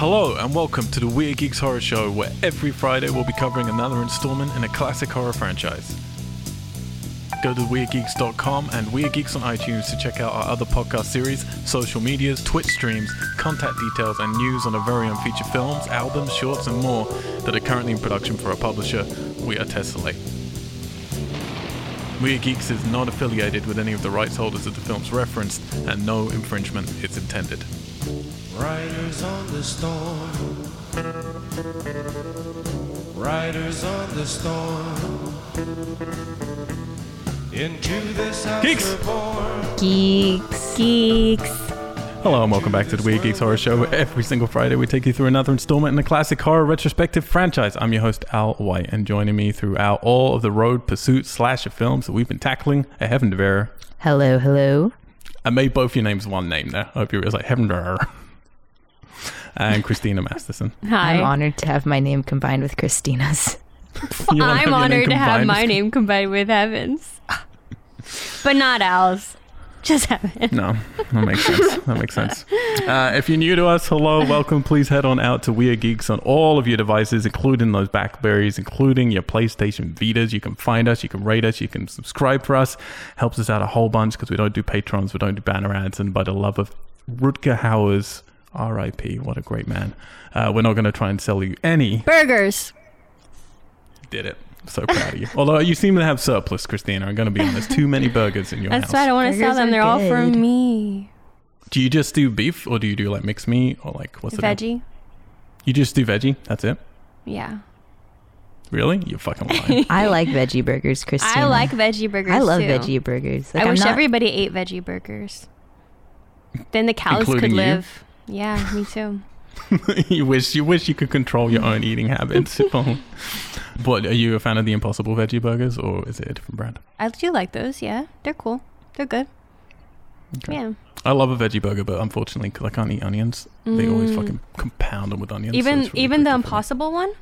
Hello and welcome to the Weird Geeks Horror Show, where every Friday we'll be covering another installment in a classic horror franchise. Go to weirdgeeks.com and Weird Geeks on iTunes to check out our other podcast series, social medias, Twitch streams, contact details, and news on our very own feature films, albums, shorts, and more that are currently in production for our publisher, We Are Tessellate. Weird Geeks is not affiliated with any of the rights holders of the films referenced, and no infringement is intended. Riders on the storm. Riders on the storm. Into this house Geeks. Geeks. Geeks. Hello and welcome back to the Weird Geeks Horror Show. where Every single Friday, we take you through another installment in the classic horror retrospective franchise. I'm your host Al White, and joining me throughout all of the road pursuit slasher films that we've been tackling are Heaven Devere. Hello, hello. I made both your names one name there. I hope you realize like Heaven Devere. And Christina Masterson. Hi. I'm honored to have my name combined with Christina's. You wanna have I'm honored to have my with- name combined with Evans, but not Al's. Just Heaven. No, that makes sense. That makes sense. Uh, if you're new to us, hello, welcome. Please head on out to Weird Geeks on all of your devices, including those Blackberries, including your PlayStation Vitas. You can find us, you can rate us, you can subscribe for us. Helps us out a whole bunch because we don't do patrons, we don't do banner ads, and by the love of Rutger Hauer's R.I.P. What a great man. Uh, we're not going to try and sell you any. Burgers. Did it. So proud of you. Although you seem to have surplus, Christina. I'm going to be honest. Too many burgers in your That's house. why I don't want to sell them. They're all for me. Do you just do beef, or do you do like mixed meat, or like what's it? Veggie. You just do veggie. That's it. Yeah. Really? You're fucking lying. I like veggie burgers, Christina. I like veggie burgers. I love too. veggie burgers. Like, I I'm wish not- everybody ate veggie burgers. Then the cows Including could you? live. Yeah, me too. you wish you wish you could control your own eating habits. if but are you a fan of the Impossible veggie burgers, or is it a different brand? I do like those. Yeah, they're cool. They're good. Okay. Yeah. I love a veggie burger, but unfortunately, because I can't eat onions, they always Mm. fucking compound them with onions. Even it's really even the tricky for me. impossible one.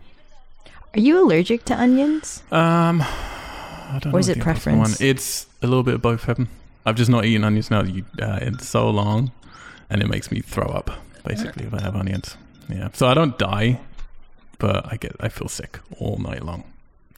Are you allergic to onions? Um, I don't know. Or is what it the preference? One. It's a little bit of both. Heaven. I've just not eaten onions now. Uh, it's so long, and it makes me throw up. Basically, if I have onions. Yeah. So I don't die, but I get I feel sick all night long.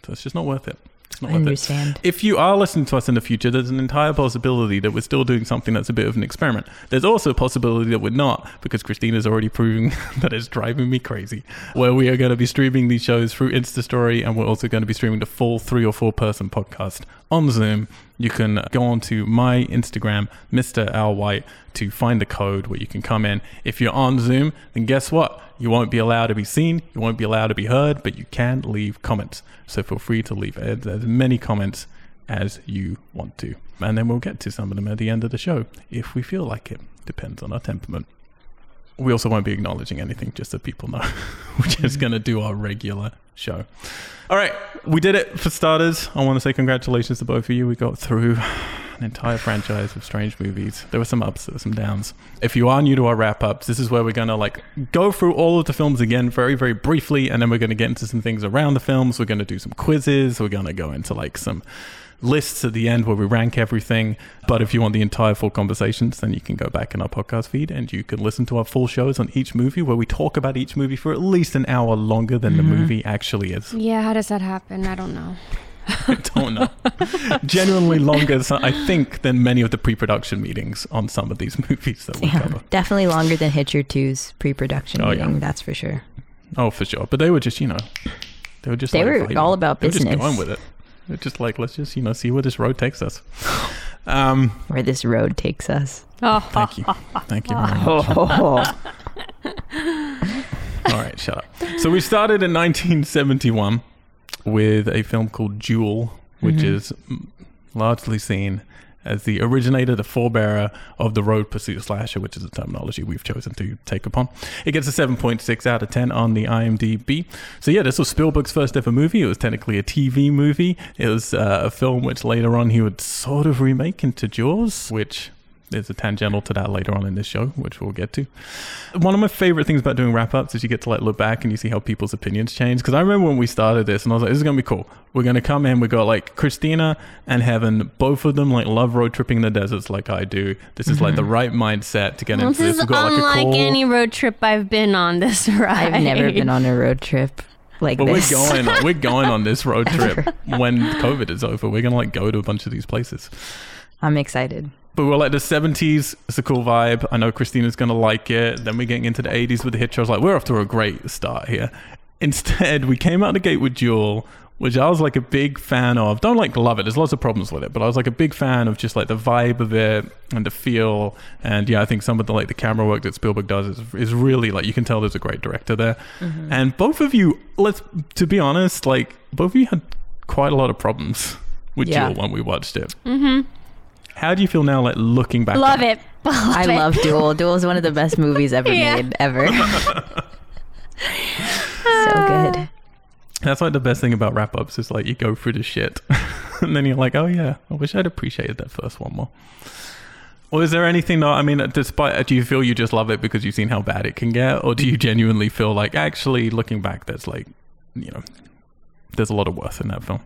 So it's just not worth it. It's not I worth it. If you are listening to us in the future, there's an entire possibility that we're still doing something that's a bit of an experiment. There's also a possibility that we're not, because Christina's already proving that it's driving me crazy. Where we are going to be streaming these shows through Insta Story, and we're also going to be streaming the full three or four person podcast on Zoom. You can go on to my Instagram, Mr. Al White, to find the code where you can come in. If you're on Zoom, then guess what? You won't be allowed to be seen, you won't be allowed to be heard, but you can leave comments. So feel free to leave as as many comments as you want to. And then we'll get to some of them at the end of the show if we feel like it. Depends on our temperament. We also won't be acknowledging anything, just so people know. We're just mm-hmm. going to do our regular show. All right, we did it for starters. I want to say congratulations to both of you. We got through an entire franchise of strange movies. There were some ups, there were some downs. If you are new to our wrap ups, this is where we're going to like go through all of the films again very, very briefly, and then we're going to get into some things around the films. We're going to do some quizzes. We're going to go into like some lists at the end where we rank everything. But if you want the entire full conversations, then you can go back in our podcast feed and you can listen to our full shows on each movie where we talk about each movie for at least an hour longer than the mm-hmm. movie actually is. Yeah, how does that happen? I don't know. I don't know. Genuinely longer, I think, than many of the pre-production meetings on some of these movies that we Yeah, cover. definitely longer than Hitcher 2's pre-production Oh, yeah. meeting. That's for sure. Oh, for sure. But they were just, you know, they were just. They like, were vibing. all about They were just going with it. They're just like, let's just, you know, see where this road takes us. Um, Where this road takes us. Oh, thank you, thank you very much. Oh, All right, shut up. So we started in 1971 with a film called Duel, which Mhm. is largely seen as the originator, the forebearer of the road pursuit slasher, which is a terminology we've chosen to take upon. It gets a 7.6 out of 10 on the IMDb. So yeah, this was Spielberg's first ever movie. It was technically a TV movie. It was uh, a film which later on he would sort of remake into Jaws, which there's a tangential to that later on in this show, which we'll get to. One of my favorite things about doing wrap ups is you get to like look back and you see how people's opinions change. Because I remember when we started this, and I was like, "This is gonna be cool. We're gonna come in. We got like Christina and Heaven, both of them like love road tripping in the deserts like I do. This is like the mm-hmm. right mindset to get Well, into this this. is We've got like a unlike cool. any road trip I've been on this ride. I've never been on a road trip like but we're going. We're going on this road trip when COVID is over. We're gonna like go to a bunch of these places. I'm excited. But we're like the 70s. It's a cool vibe. I know Christina's gonna like it. Then we're getting into the 80s with the Hitcher. I was like, we're off to a great start here. Instead, we came out the gate with Duel, which I was like a big fan of. Don't like love it. There's lots of problems with it, but I was like a big fan of just like the vibe of it and the feel. And yeah, I think some of the like the camera work that Spielberg does is, is really like you can tell there's a great director there. And both of you, let's to be honest, like both of you had quite a lot of problems with Yeah. Duel when we watched it. Mm-hmm. How do you feel now, like looking back? Love on it. Love I it. love Duel. Duel is one of the best movies ever Yeah. made, ever. so uh, good. That's like the best thing about wrap ups is like you go through the shit and then you're like, oh yeah, I wish I'd appreciated that first one more. Or is there anything that, I mean, uh, despite, uh, do you feel you just love it because you've seen how bad it can get? Or do you genuinely feel like actually looking back, there's like, you know, there's a lot of worth in that film?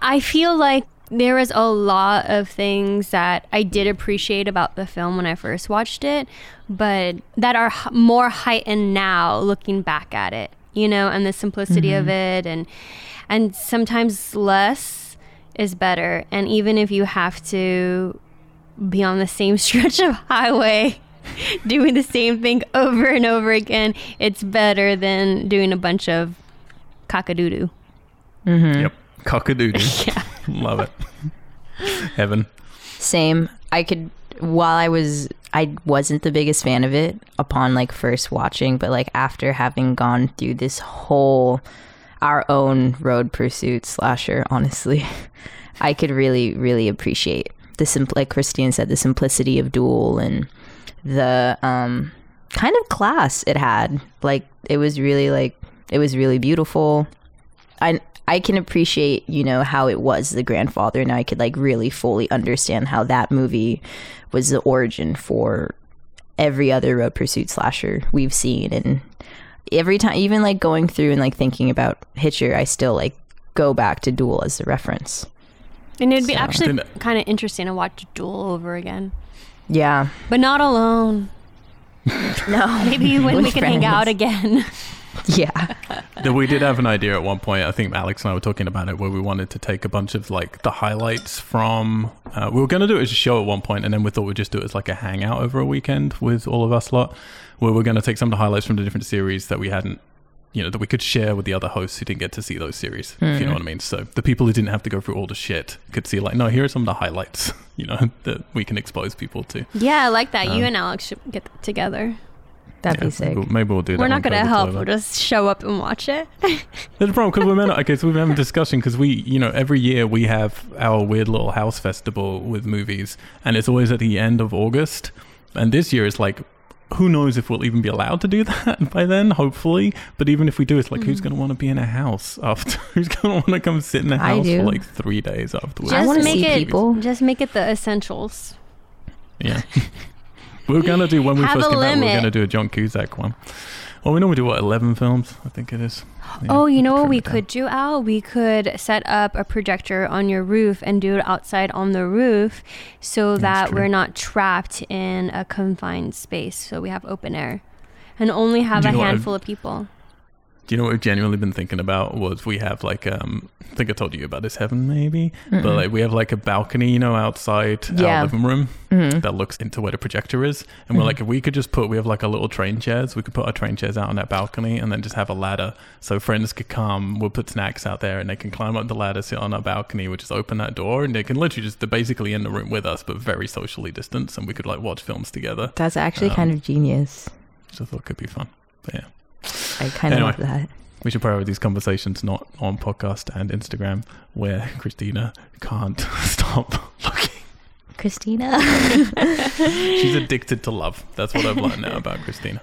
I feel like there was a lot of things that I did appreciate about the film when I first watched it, but that are h- more heightened now looking back at it, you know, and the simplicity of mm-hmm. it and and sometimes less is better. And even if you have to be on the same stretch of highway doing the same thing over and over again, it's better than doing a bunch of cockadoodoo. Mm-hmm. Yep. Cockadoodle. Yeah. Love it. Heaven. Same. I could while I was I wasn't the biggest fan of it upon like first watching, but like after having gone through this whole our own road pursuit slasher, honestly, I could really, really appreciate the simple like Christine said, the simplicity of Duel and the um kind of class it had. Like it was really like it was really beautiful. I I can appreciate, you know, how it was the grandfather and I could like really fully understand how that movie was the origin for every other road pursuit slasher we've seen and every time even like going through and like thinking about Hitcher, I still like go back to Duel as the reference. And it'd be So- actually kind of interesting to watch Duel over again, Yeah. but not alone. No. Maybe when With we can hang out again. Yeah. That we did have an idea at one point. I think Alex and I were talking about it, where we wanted to take a bunch of like the highlights from. Uh, we were going to do it as a show at one point, and then we thought we'd just do it as like a hangout over a weekend with all of us lot, where we're going to take some of the highlights from the different series that we hadn't, you know, that we could share with the other hosts who didn't get to see those series. If you know what I mean. So the people who didn't have to go through all the shit could see like, no, here are some of the highlights, you know, that we can expose people to. Yeah, I like that. you Um, and Alex should get together. That'd Yeah, be sick. Maybe, we'll- maybe we'll do that. We're not going to help. over. We'll just show up and watch it. There's a problem because we're meant. Okay, so we've been having a discussion because we, you know, every year we have our weird little house festival with movies, and it's always at the end of August. And this year it's like, who knows if we'll even be allowed to do that by then? Hopefully, but even if we do, it's like, who's hmm. going to want to be in a house after? Who's going to want to come sit in a house for like three days afterwards? I just wanna make see it. people. Just make it the essentials. Yeah. We are going to do when we Have first came out. We limit. are going to do a John Cusack one. Well, we normally do what eleven films, I think it is. Yeah, Oh, you know what we could do, Al? We could set up a projector on your roof and do it outside on the roof so that we're not trapped in a confined space. So we have open air and only have Do a handful of people. Do you know what we've genuinely been thinking about? Was we have like um, I think I told you about this heaven maybe, but like we have like a balcony, you know, outside Yeah. our living room Mhm. that looks into where the projector is, and we're like, if we could just put, we have like a little train chairs, we could put our train chairs out on that balcony, and then just have a ladder, so friends could come. We'll put snacks out there, and they can climb up the ladder, sit on our balcony, we just open that door, and they can literally just they're basically in the room with us, but very socially distanced, and we could like watch films together, That's actually Um, kind of genius. which I thought could be fun. But yeah. I kind of anyway. love that. We should probably have these conversations not on podcast and Instagram where Christina can't stop looking. Christina. She's addicted to love. That's what I've learned now about Christina.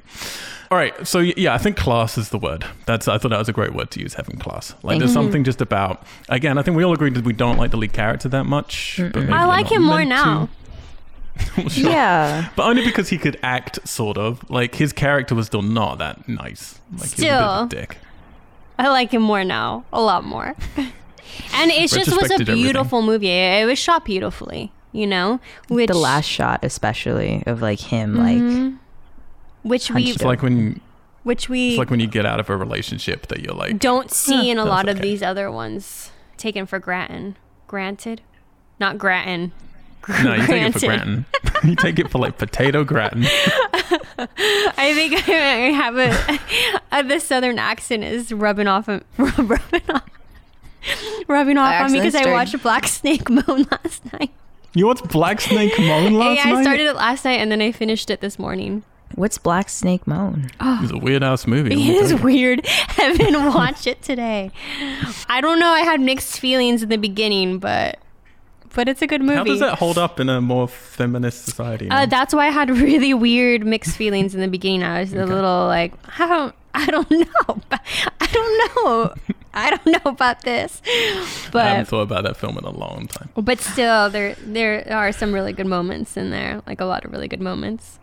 All right, so yeah, I think class is the word. That's I thought that was a great word to use, having class. Like Thank there's you. something just about again. I think we all agreed that we don't like the lead character that much. But I like him more now. to. Sure. Yeah. But only because he could act, sort of. Like, his character was still not that nice. Like, he was a bit of a Still. dick. I like him more now, a lot more. and it just was a Retrospected everything. beautiful movie. It was shot beautifully, you know, which the last shot, especially of like him, like Mhm. which we It's like when which we it's like when you get out of a relationship that you're like, don't see in a That's lot of these other ones taken for granted. Granted, not granted. No, you take it for gratin. you take it for like potato gratin. I think I have a, a the southern accent is rubbing off on- rubbing off rubbing off on me because I watched Black Snake Moan last night. You watched Black Snake Moan last yeah, night? I started it last night and then I finished it this morning. what's Black Snake Moan? Oh. It was a weird ass movie. let me It is tell you. weird. Haven't watched it today. I don't know. I had mixed feelings in the beginning, but but it's a good movie. How does that hold up in a more feminist society? Uh, that's why I had really weird mixed feelings in the beginning. I was a little like, I don't, I don't know, I don't know, I don't know about this, But I haven't thought about that film in a long time. but still, there there are some really good moments in there, like a lot of really good moments.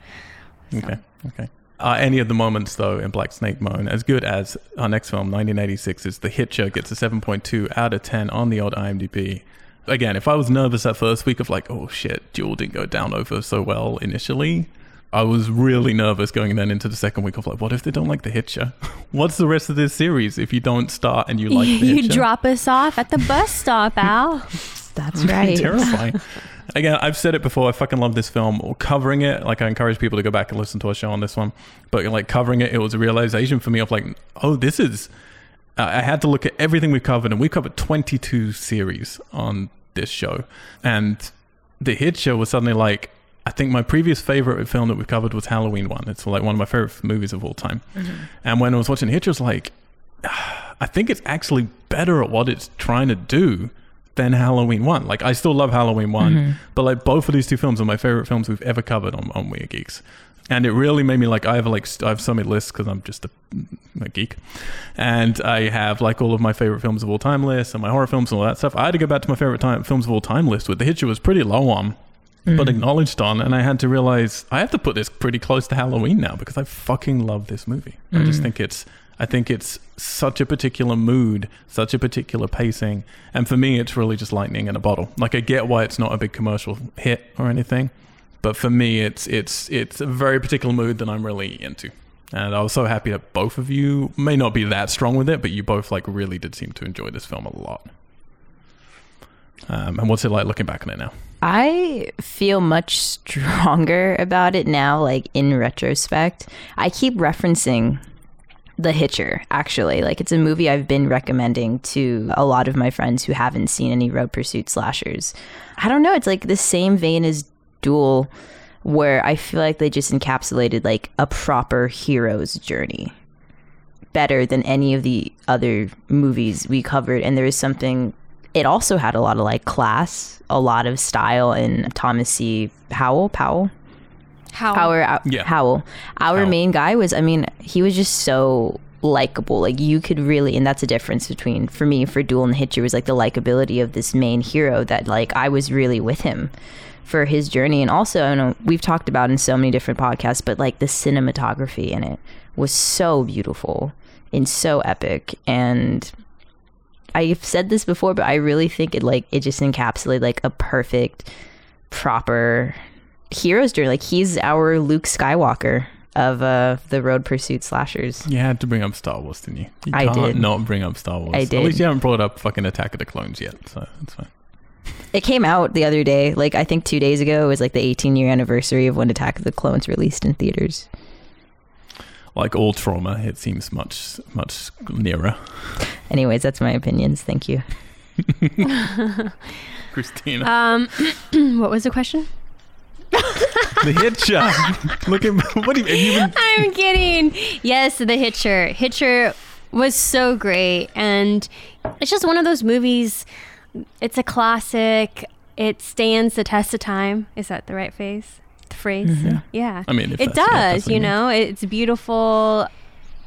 So. Okay, okay. Are any of the moments though in Black Snake Moan as good as our next film, 1986, is The Hitcher gets a 7.2 out of 10 on the old IMDb. Again, if I was nervous that first week of like, oh shit, Duel didn't go down over so well initially, I was really nervous going then into the second week of like, what if they don't like The Hitcher? What's the rest of this series if you don't start and you like The you Hitcher? drop us off at the bus stop, Al. That's right. terrifying. Again, I've said it before. I fucking love this film. Or covering it, like I encourage people to go back and listen to our show on this one. But like covering it, it was a realization for me of like, oh, this is. I I had to look at everything we've covered, and we covered 22 series on this show, and the hit show was suddenly like. I think my previous favorite film that we covered was Halloween one. It's like one of my favorite movies of all time. Mm-hmm. And when I was watching Hitcher, I was like, I think it's actually better at what it's trying to do than Halloween one. Like I still love Halloween one, mm-hmm. but like both of these two films are my favorite films we've ever covered on on Weird Geeks. And it really made me like I have like I have so many lists because I'm just a, a geek, and I have like all of my favorite films of all time lists and my horror films and all that stuff. I had to go back to my favorite time films of all time list, with The Hitcher was pretty low on, mm. but acknowledged on, and I had to realize I have to put this pretty close to Halloween now because I fucking love this movie. I just mm. think it's I think it's such a particular mood, such a particular pacing, and for me, it's really just lightning in a bottle. Like I get why it's not a big commercial hit or anything, but for me, it's it's it's a very particular mood that I'm really into. And I was so happy that both of you may not be that strong with it, but you both like really did seem to enjoy this film a lot. Um, and what's it like looking back on it now? I feel much stronger about it now, like in retrospect. I keep referencing The Hitcher, actually. Like, it's a movie I've been recommending to a lot of my friends who haven't seen any road pursuit slashers. I don't know, it's like the same vein as Duel, where I feel like they just encapsulated like a proper hero's journey better than any of the other movies we covered. And there is something it also had a lot of like class, a lot of style, and Thomas C. Howell, Powell, How? our our- Yeah. Howell, our Howell. main guy was. I mean, he was just so likable. Like you could really, and that's a difference between for me for Duel and Hitcher was like the likability of this main hero that like I was really with him for his journey, and also I know we've talked about in so many different podcasts, but like the cinematography in it was so beautiful and so epic and I've said this before, but I really think it like it just encapsulated like a perfect, proper hero's journey. Like he's our Luke Skywalker of uh the road pursuit slashers. You had to bring up Star Wars, didn't you? You I did. not bring up Star Wars. I did. At least you haven't brought up fucking Attack of the Clones yet, so that's fine. It came out the other day, like I think two days ago. It was like the 18 year anniversary of when Attack of the Clones released in theaters. Like all trauma, it seems much much nearer. Anyways, that's my opinions. Thank you. Christina, Um, what was the question? the Hitcher. Look at what have you, been? I'm kidding. Yes, The Hitcher. Hitcher was so great, and it's just one of those movies. It's a classic. It stands the test of time. Is that the right phrase? The phrase? Mm-hmm. Yeah. I mean, it that's- yeah, if that's does. You know, it's beautiful.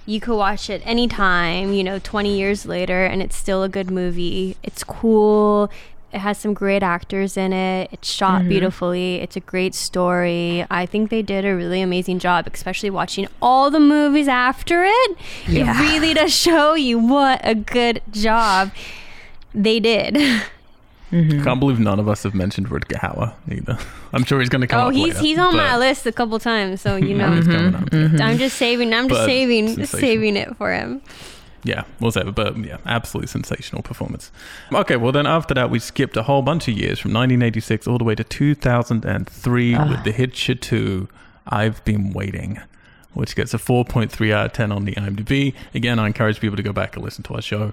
You could watch it anytime. You know, 20 years later, and it's still a good movie. It's cool. It has some great actors in it. It's shot mm-hmm. beautifully. It's a great story. I think they did a really amazing job, especially watching all the movies after it. Yeah. It really does show you what a good job they did. I can't believe none of us have mentioned Rutger Hauer either. I'm sure he's going to come oh, up he's later, he's on my list a couple times, so you know. he's coming mm-hmm. up, yeah. Mm-hmm. I'm just saving. I'm just But saving, sensational. saving it for him. Yeah, we'll say it, but yeah, absolutely sensational performance. Okay, well then after that we skipped a whole bunch of years from 1986 all the way to 2003 ah. with The Hitcher 2. I've been waiting, which gets a 4.3 out of 10 on the IMDb. Again, I encourage people to go back and listen to our show.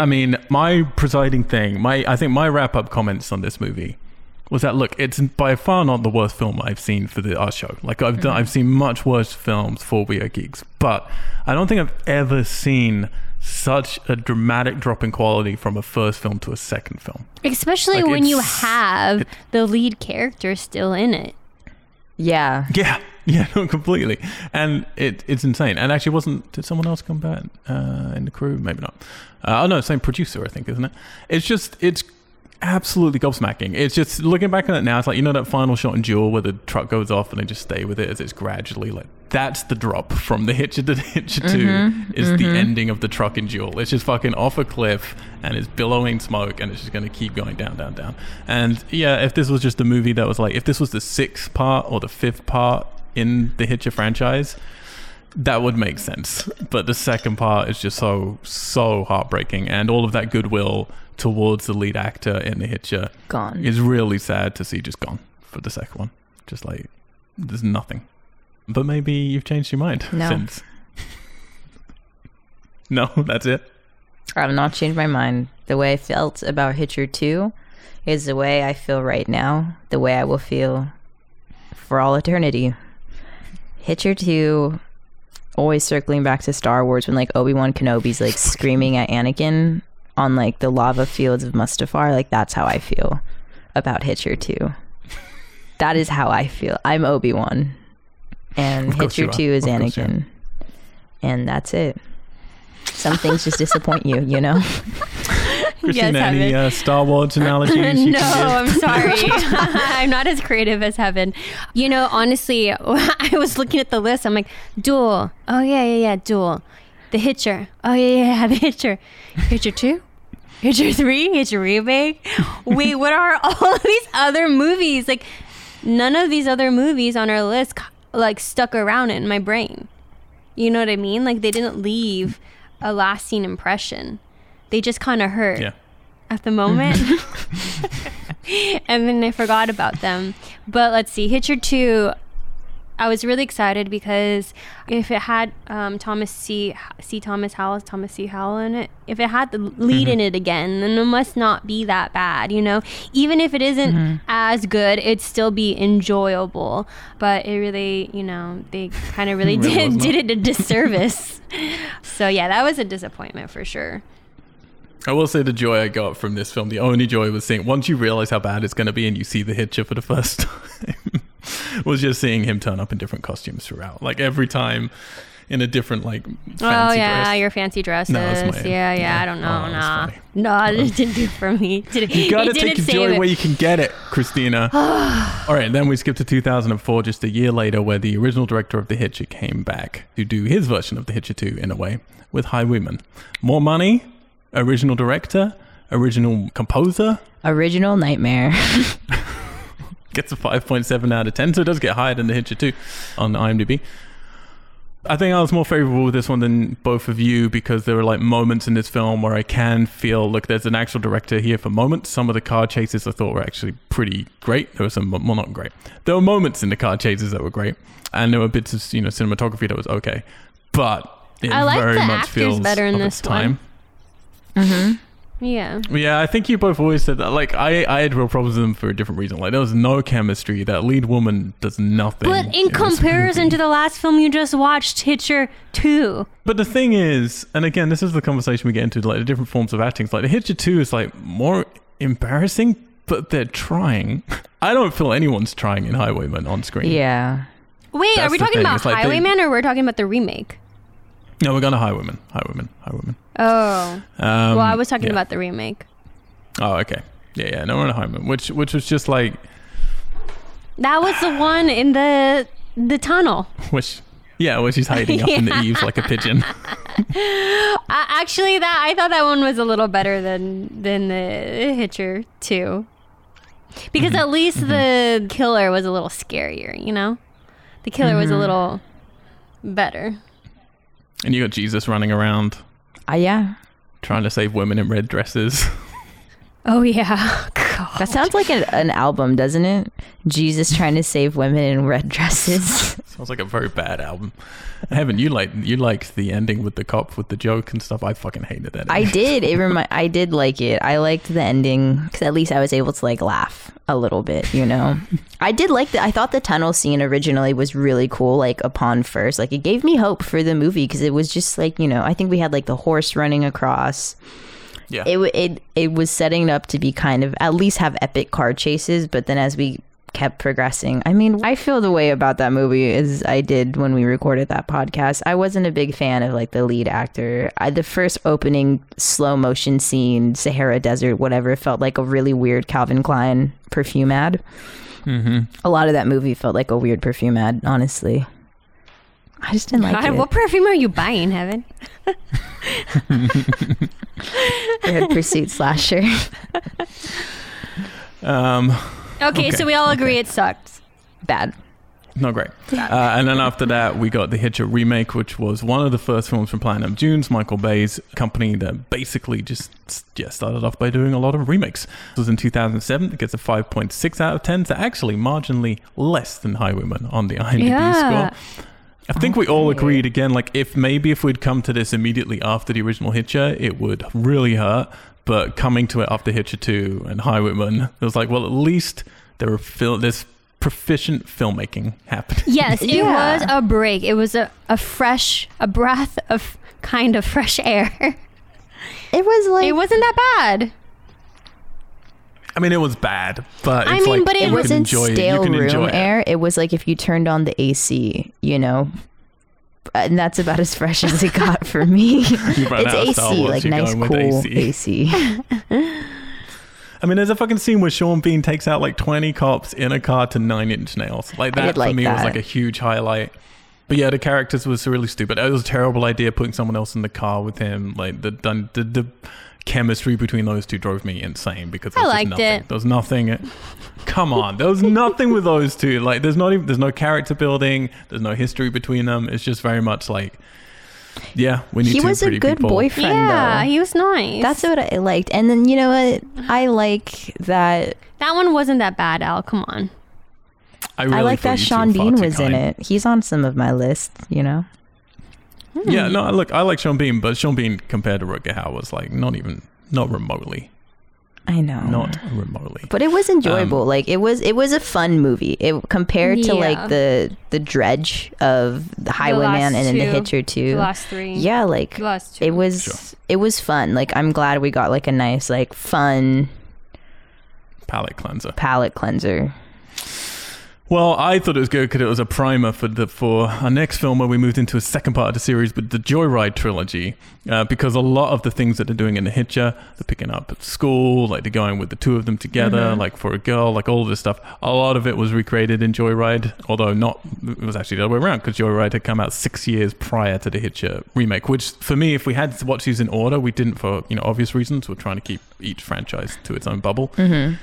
I mean, my presiding thing, my I think my wrap up comments on this movie was that look, it's by far not the worst film I've seen for the our show. Like I've done, mm-hmm. I've seen much worse films for Weird Geeks, but I don't think I've ever seen such a dramatic drop in quality from a first film to a second film. Especially Like, when you have it- the lead character still in it. Yeah. Yeah, yeah, no, completely. And it it's insane. And actually, wasn't did someone else come back uh, in the crew? Maybe not. Uh, oh no, same producer, I think, isn't it? It's just it's absolutely gobsmacking. It's just looking back on it now. It's like you know that final shot in Duel where the truck goes off and they just stay with it as it's gradually like that's the drop from the Hitcher to the Hitcher 2 mm-hmm. is the mm-hmm. ending of the truck in Duel. It's just fucking off a cliff and it's billowing smoke and it's just going to keep going down, down, down. And yeah, if this was just a movie that was like, if this was the sixth part or the fifth part in the Hitcher franchise, that would make sense. But the second part is just so, so heartbreaking. And all of that goodwill towards the lead actor in the Hitcher Gone. is really sad to see just gone for the second one. Just like, there's nothing. But maybe you've changed your mind No. since. no, that's it. I've not changed my mind. The way I felt about Hitcher 2 is the way I feel right now, the way I will feel for all eternity. Hitcher 2, always circling back to Star Wars when like Obi Wan Kenobi's like screaming at Anakin on like the lava fields of Mustafar. Like that's how I feel about Hitcher 2. That is how I feel. I'm Obi Wan. And Hitcher 2 is Of course you. Anakin. And that's it. Some things just disappoint you, you know? Christina, yes, any uh, Star Wars analogies you no, can? I'm sorry. I'm not as creative as Heaven. You know, honestly, I was looking at the list. I'm like, Duel. Oh, yeah, yeah, yeah, Duel. The Hitcher. Oh, yeah, yeah, yeah, The Hitcher. Hitcher 2? Hitcher 3? Hitcher Remake? Wait, what are all these other movies? Like, none of these other movies on our list, like, stuck around in my brain. You know what I mean? Like, they didn't leave a lasting impression. They just kind of hurt Yeah. at the moment. and then I forgot about them. But let's see, Hitcher 2, I was really excited because if it had um, Thomas C. C. Thomas Howell, Thomas C. Howell in it, if it had the lead in it again, then it must not be that bad, you know? Even if it isn't as good, it'd still be enjoyable. But it really, you know, they kind of really Really did, did it? it a disservice. so yeah, that was a disappointment for sure. I will say the joy I got from this film, the only joy was seeing once you realize how bad it's going to be and you see the Hitcher for the first time, was just seeing him turn up in different costumes throughout. Like every time in a different, like, oh, fancy oh yeah, dress. your fancy dresses. No, that's my- yeah, yeah. yeah. I don't know. Oh, that's nah, funny. no, it oh. didn't do it for me. It didn't- You gotta it take didn't your joy it. where you can get it, Christina. All right, then we skip to 2004, just a year later, where the original director of The Hitcher came back to do his version of The Hitcher 2 in a way with Highwaymen. More money, original director, original composer, Original Nightmare. gets a 5.7 out of 10, so it does get higher than The Hitcher 2 on IMDb. I think I was more favorable with this one than both of you because there were like moments in this film where I can feel look, there's an actual director here for moments. Some of the car chases I thought were actually pretty great. There were some, well, not great. There were moments in the car chases that were great, and there were bits of you know cinematography that was okay, but it I like very the much actors feels better in this time. hmm Yeah. Yeah, I think you both always said that. Like, I, I had real problems with them for a different reason. Like, there was no chemistry. That lead woman does nothing. But in this comparison to the last film you just watched, Hitcher 2. But the thing is, and again, this is the conversation we get into, like the different forms of acting. It's like the Hitcher 2 is like more embarrassing, but they're trying. I don't feel anyone's trying in Highwayman on screen. Yeah. Wait, That's are we talking thing, about it's like they- Highwayman or we're talking about the remake? No, we're going to high women, high Highwayman. Highwayman. Highwayman. Oh. Um, well, I was talking yeah. about the remake. Oh, okay. Yeah, yeah, no we're one Hyman, which which was just like That was the one in the the tunnel. which yeah, where she's hiding up in the eaves like a pigeon. Uh, actually, that I thought that one was a little better than than the Hitcher too, because at least the killer was a little scarier. You know, the killer was a little better. And you got Jesus running around Uh, yeah. trying to save women in red dresses. Oh yeah, God. That sounds like an, an album, doesn't it? Jesus trying to save women in red dresses. Sounds like a very bad album. Heaven, you like you liked the ending with the cop with the joke and stuff. I fucking hated that. I did. It remi- I did like it. I liked the ending because at least I was able to like laugh a little bit. You know, I did like the. I thought the tunnel scene originally was really cool. Like upon first, like it gave me hope for the movie because it was just like you know. I think we had like the horse running across. Yeah. It it it was setting up to be kind of at least have epic car chases, but then as we kept progressing, I mean, I feel the way about that movie as I did when we recorded that podcast. I wasn't a big fan of like the lead actor. I, the first opening slow motion scene, Sahara Desert, whatever, felt like a really weird Calvin Klein perfume ad. Mm-hmm. A lot of that movie felt like a weird perfume ad, honestly. I just didn't like God, it. what perfume are you buying, Heaven? Red Pursuit slasher. Um, Okay, Okay, so we all agree it sucked. Bad. not great. Uh, and then after that, we got the Hitcher remake, which was one of the first films from Platinum Dunes, Michael Bay's company that basically just yeah, started off by doing a lot of remakes. This was in 2007. It gets a 5.6 out of 10, so actually marginally less than Highwayman on the IMDb Yeah. score. I think we all agreed again, like if maybe if we'd come to this immediately after the original Hitcher, it would really hurt. But coming to it after Hitcher 2 and Highwayman, it was like, well, at least there were fil- there's proficient filmmaking happening. Yes, it Yeah. was a break. It was a, a fresh, a breath of kind of fresh air. It was like it wasn't that bad. I mean, it was bad, but I mean, like but it you it can wasn't enjoy it. stale room enjoy it. air. It was like if you turned on the AC, you know. And that's about as fresh as it got for me. It's out of Star AC, like nice, cool AC. AC. I mean, there's a fucking scene where Sean Bean takes out like 20 cops in a car to nine inch nails. Like that for like me was like a huge highlight. But yeah, the characters was really stupid. It was a terrible idea putting someone else in the car with him. Like the the, the, the chemistry between those two drove me insane because I there was liked nothing. it. There was nothing. Come on, there was nothing with those two. Like there's not even there's no character building. There's no history between them. It's just very much like, yeah, we need he two was a good people. boyfriend, yeah, though. he was nice. That's what I liked. And then you know what? I like that. that one wasn't that bad, Al. Come on. I, really I like that Sean Bean too was in it. He's on some of my lists. You know. Yeah, no, look, I like Sean Bean, but Sean Bean compared to Rutger Hauer was like not even, not remotely, I know. not remotely. But it was Um, enjoyable. like it was, it was a fun movie. It compared to like the the dredge of the Highwayman last and then the. Hitcher too. The last three. yeah, like The last two. it was Sure. it was fun. Like I'm glad we got like a nice like fun palette cleanser. Palette cleanser. Well, I thought it was good because it was a primer for the for our next film where we moved into a second part of the series with the Joyride trilogy. Uh, because a lot of the things that they're doing in the Hitcher, they're picking up at school, like they're going with the two of them together, like for a girl, like all of this stuff. A lot of it was recreated in Joyride, although not. It was actually the other way around because Joyride had come out six years prior to the Hitcher remake. Which for me, if we had to watch these in order, we didn't for you know obvious reasons. We're trying to keep each franchise to its own bubble. Mm-hmm.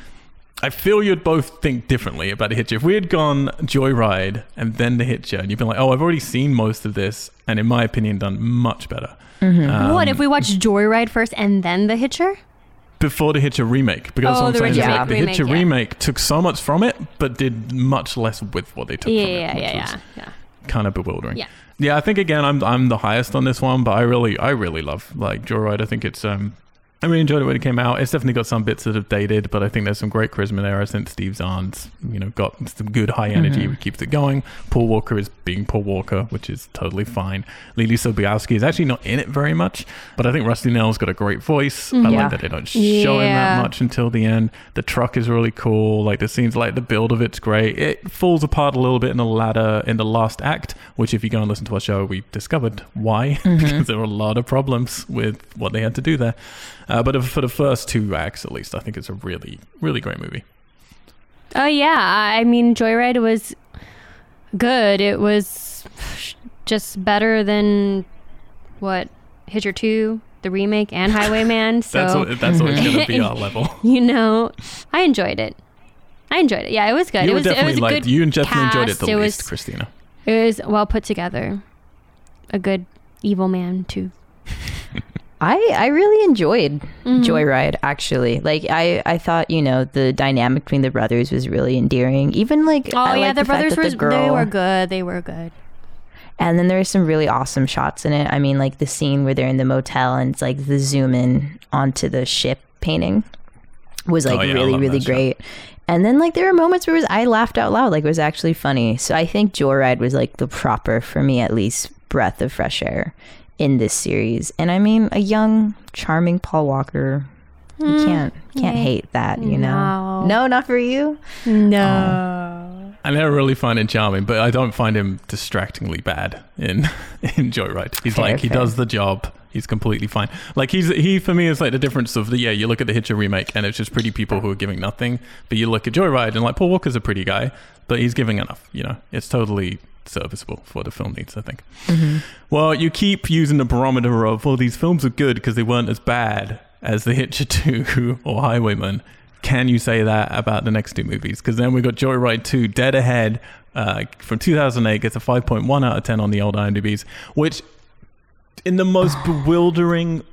I feel you'd both think differently about the Hitcher. If we had gone Joyride and then the Hitcher, and you've been like, "Oh, I've already seen most of this," and in my opinion, done much better. Mm-hmm. Um, what if we watched Joyride first and then The Hitcher? before the Hitcher remake? Because Oh, the original like, the remake, Hitcher yeah. remake took so much from it, but did much less with what they took Yeah, from it, yeah, yeah, yeah, yeah. kind of bewildering. Yeah. Yeah, I think again, I'm I'm the highest on this one, but I really I really love like Joyride. I think it's um. I really enjoyed it when it came out. It's definitely got some bits that have dated, but I think there's some great charisma there. I think Steve Zahn's, you know, got some good high energy, Mhm. keeps it going. Paul Walker is being Paul Walker, which is totally fine. Leelee Sobieski is actually not in it very much, but I think Rusty Nail's got a great voice. I like that they don't show him that much until the end. The truck is really cool. Like the scenes, like the build of it's great. It falls apart a little bit in the latter, in the last act, which if you go and listen to our show, we discovered why because there were a lot of problems with what they had to do there. Uh, but for the first two acts, at least, I think it's a really, really great movie. Oh yeah, I mean Joyride was good. It was just better than what Hitcher Two, the remake, and Highwayman. So That's that's always going to be our level. you know, I enjoyed it. I enjoyed it. Yeah, it was good. You it was it definitely was a like good you definitely enjoyed it the It least, was- Christina. It was well put together. A good evil man too. I I really enjoyed Mhm. Joyride actually. Like I I thought you know the dynamic between the brothers was really endearing. Even like Oh I yeah, the the brothers were the girl, they were good. They were good. And then there's some really awesome shots in it. I mean, like the scene where they're in the motel and it's like the zoom in onto the ship painting was like Oh, yeah, really, really that shot. great. And then like there were moments where it was, I laughed out loud, like it was actually funny. So I think Joyride was like the proper, for me at least, breath of fresh air in this series. And I mean, a young, charming Paul Walker. You mm, can't can't yeah. hate that, you know. No. No, not for you. No. Oh. I never really find him charming, but I don't find him distractingly bad in in Joyride. He's Fair, like he fair. does the job. He's completely fine. Like he's he for me is like the difference of the yeah. You look at the Hitcher remake and it's just pretty people who are giving nothing, but you look at Joyride and like Paul Walker's a pretty guy, but he's giving enough. You know, it's totally serviceable for the film needs. I think. Well, you keep using the barometer of well, these films are good because they weren't as bad as The Hitcher Two or Highwayman. Can you say that about the next two movies? Because then we've got Joyride 2, Dead Ahead, uh, from 2008, gets a 5.1 out of 10 on the old IMDb's, which, in the most bewildering,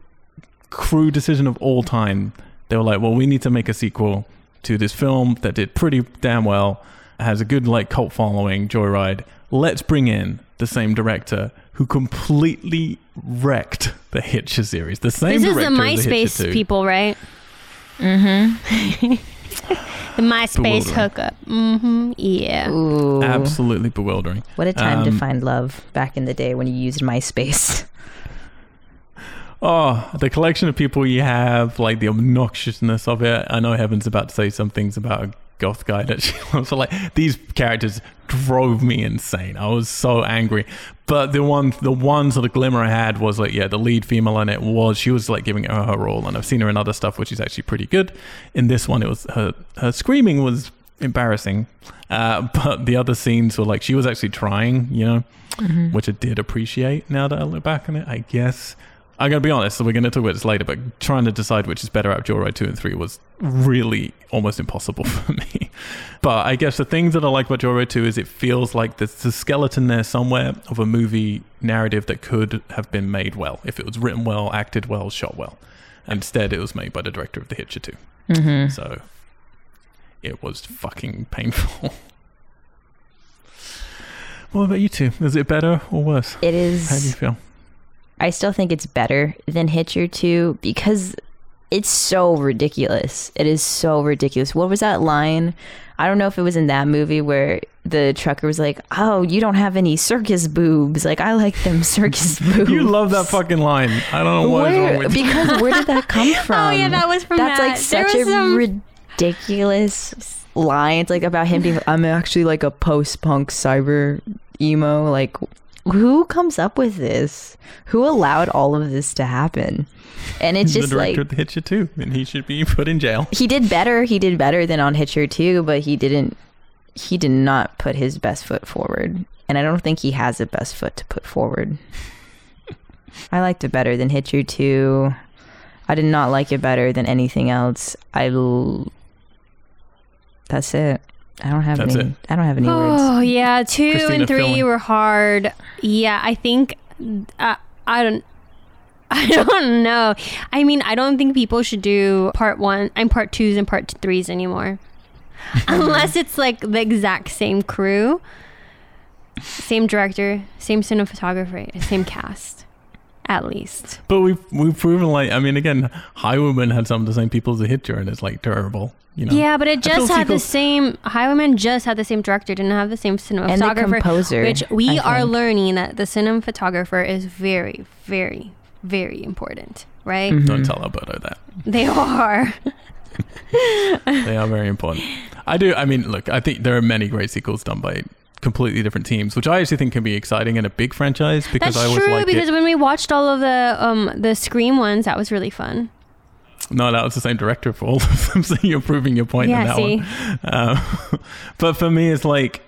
crude decision of all time, they were like, well, we need to make a sequel to this film that did pretty damn well, has a good like cult following, Joyride. Let's bring in the same director who completely wrecked the Hitcher series. The same This is the director as the MySpace 2. people, right? Mm-hmm. The MySpace hookup. Mm-hmm. Yeah. Ooh. Absolutely bewildering. What a time to Um, find love back in the day when you used MySpace. Oh, the collection of people you have, like the obnoxiousness of it. I know Heaven's about to say some things about a goth guy that she loves. So, like these characters drove me insane. I was so angry. But the one, the one sort of glimmer I had was like, yeah, the lead female in it was she was like giving her her role, and I've seen her in other stuff, which is actually pretty good. In this one, it was her her screaming was embarrassing, uh, but the other scenes were like she was actually trying, you know which I did appreciate now that I look back on it. I guess I'm gonna be honest, so we're gonna talk about this later, but trying to decide which is better out of Joyride 2 and 3 was really almost impossible for me. But I guess the things that I like about Joyride 2 is it feels like there's a skeleton there somewhere of a movie narrative that could have been made well if it was written well, acted well, shot well. Instead, it was made by the director of The Hitcher 2. Mm-hmm. So it was fucking painful. What about you two? Is it better or worse? It is. How do you feel? I still think it's better than Hitcher 2 because it's so ridiculous. It is so ridiculous. What was that line? I don't know if it was in that movie where the trucker was like, "Oh, you don't have any circus boobs. Like I like them circus boobs." You love that fucking line. I don't know what is Where, wrong with you. because where did that come from? Oh yeah, that was from That's that. like such a some- ridiculous line. It's like about him being. I'm actually like a post-punk cyber emo. Like, who comes up with this? Who allowed all of this to happen? And it's just the director like of the Hitcher too, and he should be put in jail. he did better. He did better than on Hitcher too, but he didn't. He did not put his best foot forward, and I don't think he has a best foot to put forward. I liked it better than Hitcher two. I did not like it better than anything else. I. L- that's it. I don't have That's any. it. I don't have any words. Oh yeah, two Christina, and three fill in. were hard. Yeah, I think uh, I don't. I don't know. I mean, I don't think people should do part one and part twos and part threes anymore, unless it's like the exact same crew, same director, same cinematographer, same cast, at least. But we've we've proven like I mean again, Highwayman had some of the same people as the Hitcher, and it's like terrible. You know. Yeah, but it just had the same. Highwayman just had the same director, didn't have the same cinematographer. composer, which we I are think. learning that the cinematographer is very, very, very important, right? Mhm. Don't tell Alberto that. They are. They are very important. I do. I mean, look, I think there are many great sequels done by completely different teams, which I actually think can be exciting in a big franchise because That's I always true like because it. when we watched all of the um the Scream ones, that was really fun. No, that was the same director for all of them. So you're proving your point in that see? one. Um, but for me, it's like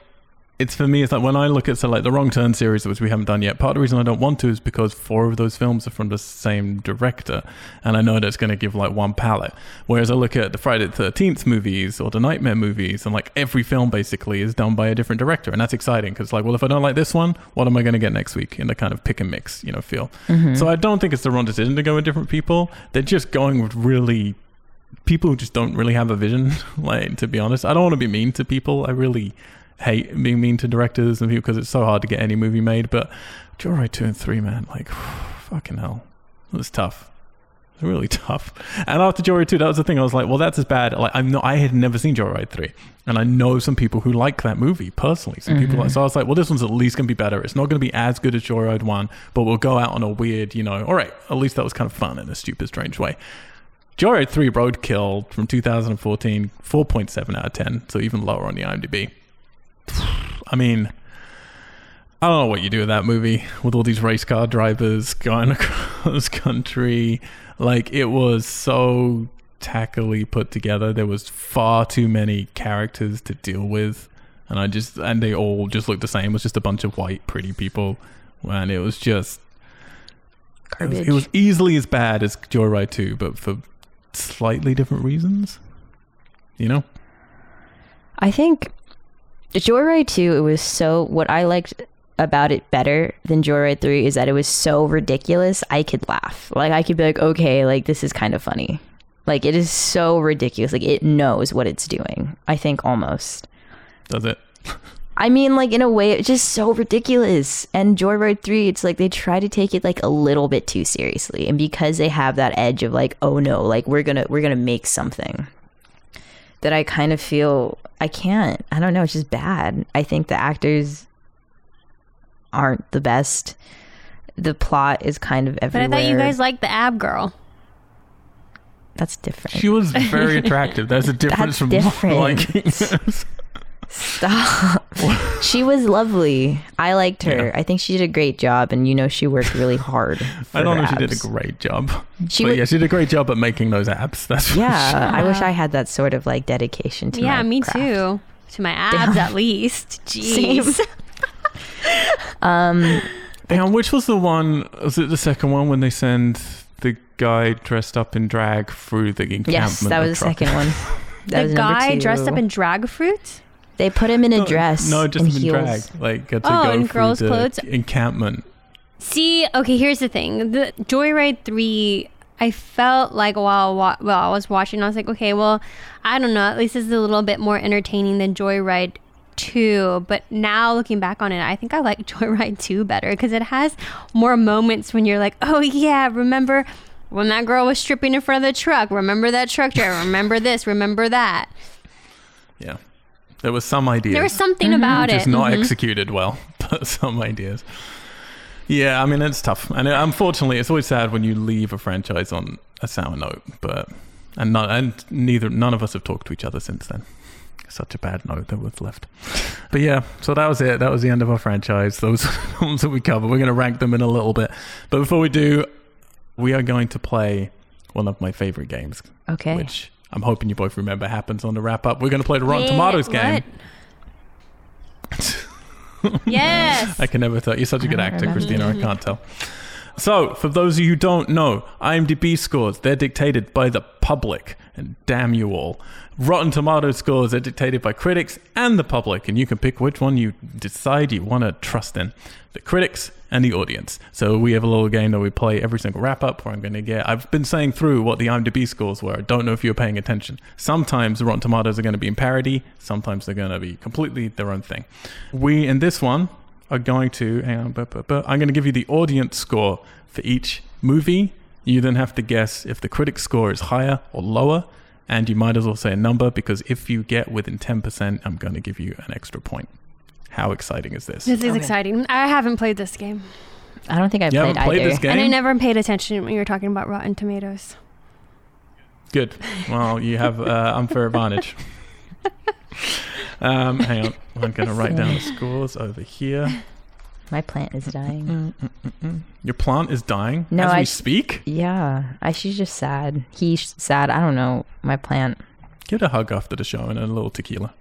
it's for me. It's like when I look at so like the Wrong Turn series, which we haven't done yet. Part of the reason I don't want to is because four of those films are from the same director, and I know that's going to give like one palette. Whereas I look at the Friday the Thirteenth movies or the Nightmare movies, and like every film basically is done by a different director, and that's exciting because like, well, if I don't like this one, what am I going to get next week in the kind of pick and mix, you know, feel. Mm-hmm. So I don't think it's the wrong decision to go with different people. They're just going with really people who just don't really have a vision. Like to be honest, I don't want to be mean to people. I really hate being mean to directors and people because it's so hard to get any movie made. But Joyride two and three, man, like fucking hell, it was tough. It was really tough. And after Joyride two, that was the thing. I was like, well, that's as bad. Like I'm not. I had never seen Joyride three, and I know some people who like that movie personally. Some people like. Mm-hmm. So I was like, well, this one's at least gonna be better. It's not gonna be as good as Joyride one, but we'll go out on a weird, you know. All right, at least that was kind of fun in a stupid, strange way. Joyride 3 Roadkill from 2014, 4.7 out of 10, so even lower on the IMDb. I mean, I don't know what you do with that movie with all these race car drivers going across country. Like, it was so tackily put together. There was far too many characters to deal with. And I just, and they all just looked the same. It was just a bunch of white, pretty people. And it was just, it was, it was easily as bad as Joyride 2, but for slightly different reasons. You know? I think Joyride 2, it was so, what I liked about it better than Joyride 3 is that it was so ridiculous, I could laugh. Like, I could be like, okay, like, this is kind of funny. Like, it is so ridiculous. Like, it knows what it's doing, I think almost. Does it? I mean, like, in a way, it's just so ridiculous. And Joyride 3, it's like they try to take it, like, a little bit too seriously. And because they have that edge of, like, oh no, like, we're gonna, we're gonna make something that I kind of feel I can't. I don't know. It's just bad. I think the actors aren't the best. The plot is kind of everywhere. But I thought you guys liked the ab girl. That's different. She was very attractive. That's a difference That's from different. liking. Stop. she was lovely. I liked her. Yeah. I think she did a great job, and you know she worked really hard. For I don't know if she did a great job. She but would- yeah, she did a great job at making those abs. That's for Yeah, I wish. I had that sort of like dedication to yeah, my me craft. too. To my abs, Damn. at least. Jeez. Um, Damn, which was the one? Was it the second one when they send the guy dressed up in drag through the encampment? yes, that was the truck- second one. That the was guy two. dressed up in drag fruit. They put him in a No, dress. No, just and in heels. drag. Like to Oh, go in girls' the clothes? encampment. See, okay, here's the thing. The Joyride 3, I felt like while wa- well, I was watching, I was like, okay, well, I don't know. At least it's a little bit more entertaining than Joyride 2. But now looking back on it, I think I like Joyride 2 better because it has more moments when you're like, oh, yeah, remember when that girl was stripping in front of the truck? Remember that truck driver? Remember this? Remember that? Yeah, there was some ideas. There was something about just it. Just not Mhm. executed well, but some ideas. Yeah, I mean it's tough, and uh, unfortunately, it's always sad when you leave a franchise on a sour note. But and not, and neither none of us have talked to each other since then. Such a bad note that was left. But yeah, so that was it. That was the end of our franchise. Those are ones that we covered. We're going to rank them in a little bit, but before we do, we are going to play one of my favorite games, Okay. which I'm hoping you both remember happens on the wrap up. We're going to play the Rotten Yeah, Tomatoes game. what? yes. I can never tell. You're such a good actor, remember. Christina. I can't tell. So, for those of you who don't know, IMDb scores, they're dictated by the public. And damn you all. Rotten Tomato scores are dictated by critics and the public. And you can pick which one you decide you want to trust in the critics and the audience. So, we have a little game that we play every single wrap up where I'm going to get. I've been saying through what the IMDb scores were. I don't know if you're paying attention. Sometimes Rotten Tomatoes are going to be in parody, sometimes they're going to be completely their own thing. We, in this one, are going to hang on, but, but, but I'm going to give you the audience score for each movie. You then have to guess if the critic score is higher or lower, and you might as well say a number because if you get within 10%, I'm going to give you an extra point. How exciting is this? This is Okay. exciting. I haven't played this game. I don't think I've You played, played either. this game? And I never paid attention when you were talking about Rotten Tomatoes. Good. Well, you have uh, unfair advantage. Um, hang on, I'm going to write down the scores over here. My plant is dying. Your plant is dying No, as we I- speak. Yeah, I, she's just sad. He's sad. I don't know. My plant. Give it a hug after the show and a little tequila.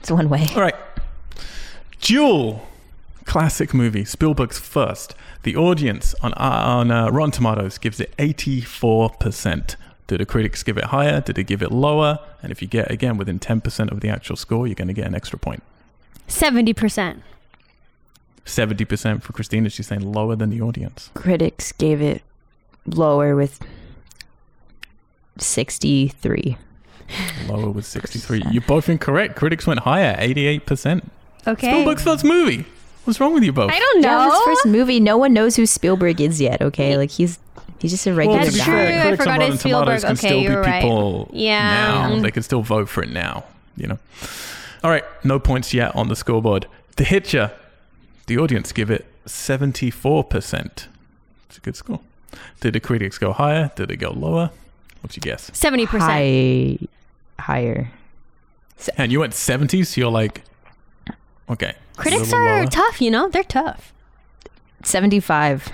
It's one way. All right. Duel, classic movie, Spielberg's first. The audience on on uh, Rotten Tomatoes gives it 84%. Did the critics give it higher? Did they give it lower? And if you get again within 10% of the actual score, you're going to get an extra point. 70%. 70% for Christina. She's saying lower than the audience. Critics gave it lower with 63. Lower with 63. You're both incorrect. Critics went higher, 88%. Okay. Spielberg's first movie. What's wrong with you both? I don't know. was his first movie. No one knows who Spielberg is yet. Okay, like he's he's just a regular Well, That's guy. true. fair, I critics on forgot Rotten it's Spielberg. Tomatoes can Okay, still you're be right. people Yeah. now. They can still vote for it now, you know. All right, no points yet on the scoreboard. The Hitcher, the audience give it 74%. It's a good score. Did the critics go higher? Did they go lower? What's your guess? 70%. High, higher. And you went 70s, so you're like, okay. Critics are lower. tough, you know? They're tough. 75.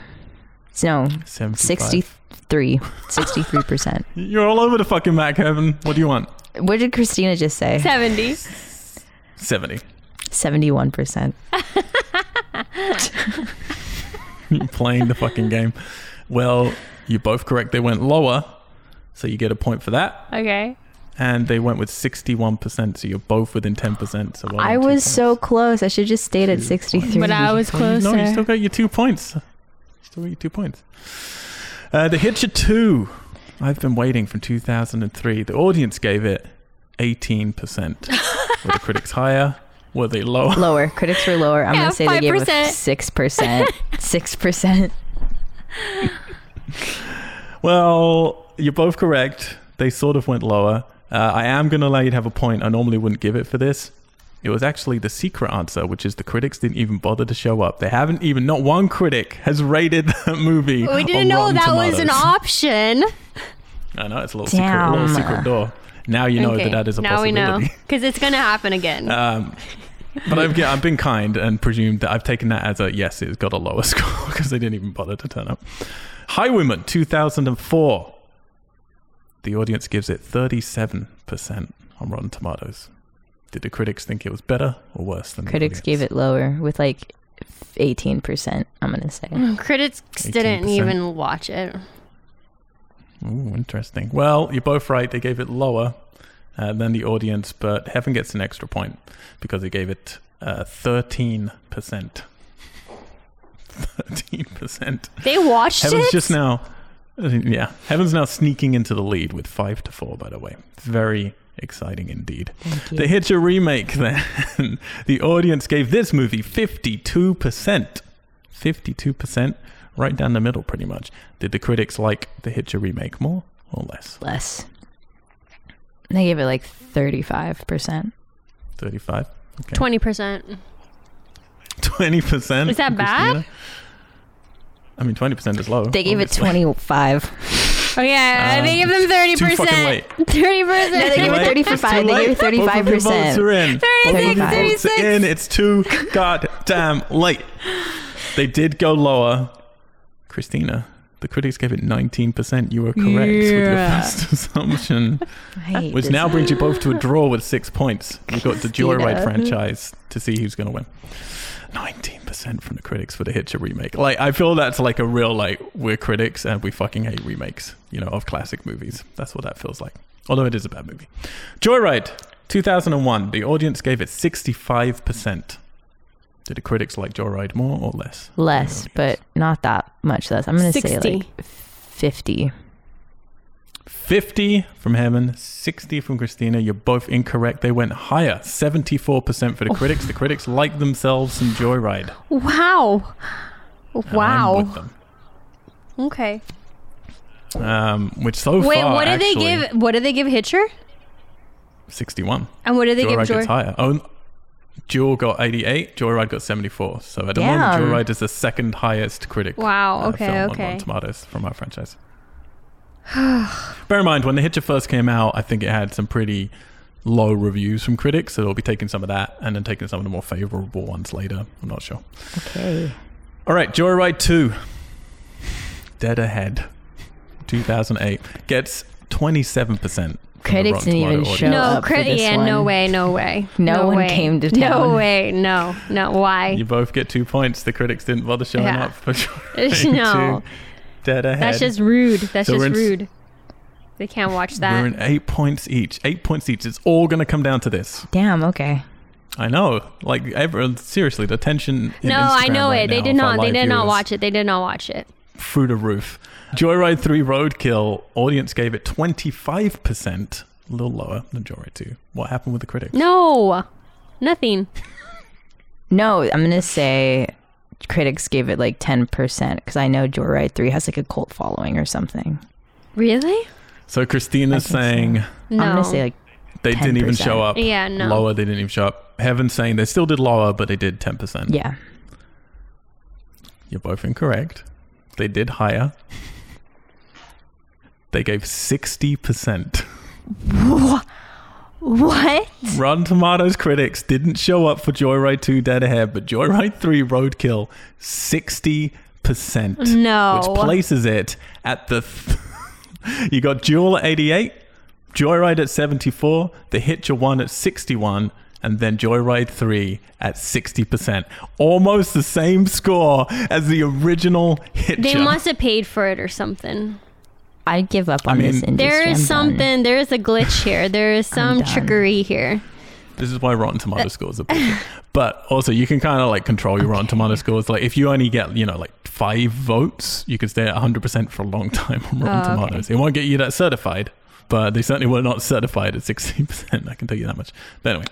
No, 75. 63. 63%. You're all over the fucking Mac, Heaven. What do you want? What did Christina just say? 70. 70. 71%. You're playing the fucking game. Well, you're both correct. They went lower, so you get a point for that. Okay. And they went with 61%, so you're both within 10%. So well I done, two was so close. I should just stayed at Two 63. But I was Well, you- closer. No, you still got your two points. You Still got your two points. Uh, the Hitcher 2. I've been waiting from 2003. The audience gave it 18%. Were the critics higher? Were they lower? Lower. Critics were lower. I'm Yeah, going to say they gave it 5%. 6%. 6%. Well, you're both correct. They sort of went lower. Uh, I am going to allow you to have a point. I normally wouldn't give it for this. It was actually the secret answer, which is the critics didn't even bother to show up. They haven't even, not one critic has rated that movie. We didn't on know Rotten that was an option. I know it's a little secret, a little secret door. Now you know okay. that that is a now we know. Because it's going to happen again. Um, but I've, yeah, I've been kind and presumed that I've taken that as a yes, it's got a lower score because they didn't even bother to turn up. Highwaymen 2004. The audience gives it 37% on Rotten Tomatoes. Did the critics think it was better or worse than the Critics gave it lower with like 18%, I'm going to say. Critics didn't 18%. even watch it. Ooh, interesting. Well, you're both right. They gave it lower uh, than the audience, but Heaven gets an extra point because they gave it uh, 13%. 13%. They watched Heaven's it? just now. Yeah. Heaven's now sneaking into the lead with 5 to 4, by the way. It's very exciting indeed. The Hitcher remake, then. the audience gave this movie 52%. 52% right down the middle, pretty much. Did the critics like the Hitcher remake more or less? Less. They gave it like 35%. Thirty-five. Okay. 20%. Twenty percent. Is that bad? I mean, twenty percent is low. They gave it 25. Oh, yeah. Um, they gave them 30%. too fucking late. 30%. No, they gave it Late. 35. It's They gave it late. Both of your 35%. votes are in. 36, Both of your 36. votes are in. It's too goddamn late. They did go lower. Christina, the critics gave it 19%. You were correct with your first assumption, which now brings you both to a draw with six points. We've got the Joyride franchise to see who's going to win. 19% from the critics for the Hitcher remake. Like, I feel that's like a real, like, we're critics and we fucking hate remakes, you know, of classic movies. That's what that feels like. Although it is a bad movie. Joyride, 2001. The audience gave it 65%. Did the critics like Joyride more or less? Less, but not that much less. I'm going to say 60. like 50. 50 from Herman, 60 from Christina. You're both incorrect. They went higher. 74% for the critics. The critics like themselves some Joyride. Wow. And I'm Wow. them. Okay. Um, which so Wait, far what did they actually, give? What did they give Hitcher? 61. And what did they Joyride give Joy? gets higher. Oh, Duel got 88. Joyride got 74. So at the Damn. moment, Joyride is the second highest critic. Wow. uh, Okay. film on okay. Rotten Tomatoes from our franchise. Bear in mind, when The Hitcher first came out, I think it had some pretty low reviews from critics, so they'll be taking some of that and then taking some of the more favorable ones later. I'm not sure. Okay. All right, Joyride 2. Dead Ahead. 2008 gets 27%. From the Critics didn't even Tomato show no, up for cri- this yeah, no way, no way. No one way. came to town. No way, no, no. Why? You both get two points. The critics didn't bother showing Yeah. up for Joyride No. Dead Ahead. That's just rude. That's So just in s- rude. They can't watch that. We're in eight points each. Eight points each. It's all going to come down to this. Damn. Okay. I know. Like, everyone, uh, seriously, the tension. In no, I know right it. They did not. They live did not watch it. They did not watch it. Through the roof. Joyride 3 Roadkill, audience gave it 25%, a little lower than Joyride 2. What happened with the critics? No, nothing. No, I'm gonna say critics gave it like 10% because I know Joyride 3 has like a cult following or something. Really? So Christina's I think so. saying No. I'm gonna say like they didn't even show up. Yeah, no. Lower, they didn't even show up. Heaven's saying they still did lower, but they did 10%. yeah. You're both incorrect. They did higher. They gave 60%. What? Rotten Tomatoes critics didn't show up for Joyride 2 Dead Ahead, but Joyride 3 Roadkill, 60%. No. Which places it at the. Th- you got Duel at 88, Joyride at 74, The Hitcher 1 at 61, and then Joyride 3 at 60%. Almost the same score as the original Hitcher. They must have paid for it or something. I'd give up I on mean- this industry. There done. something. There is a glitch here. There is some trickery here. This is why Rotten Tomato scores are bullshit. But also, you can kind of like control your Rotten Tomato scores. Like, if you only get, you know, like five votes, you can stay at 100% for a long time on Rotten Oh, okay. Tomatoes. It won't get you that certified, but they certainly were not certified at 16 percent. I can tell you that much. But anyway,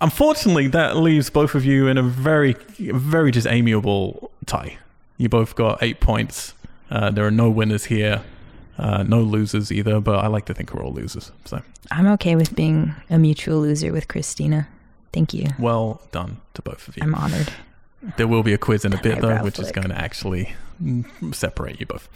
unfortunately, that leaves both of you in a very, very just amiable tie. You both got eight points. Uh, there are no winners here. Uh, no losers either, but I like to think we're all losers. So I'm okay with being a mutual loser with Christina. Thank you. well done to both of you. I'm honored. There will be a quiz in a bit though, which is going to actually mm, separate you both.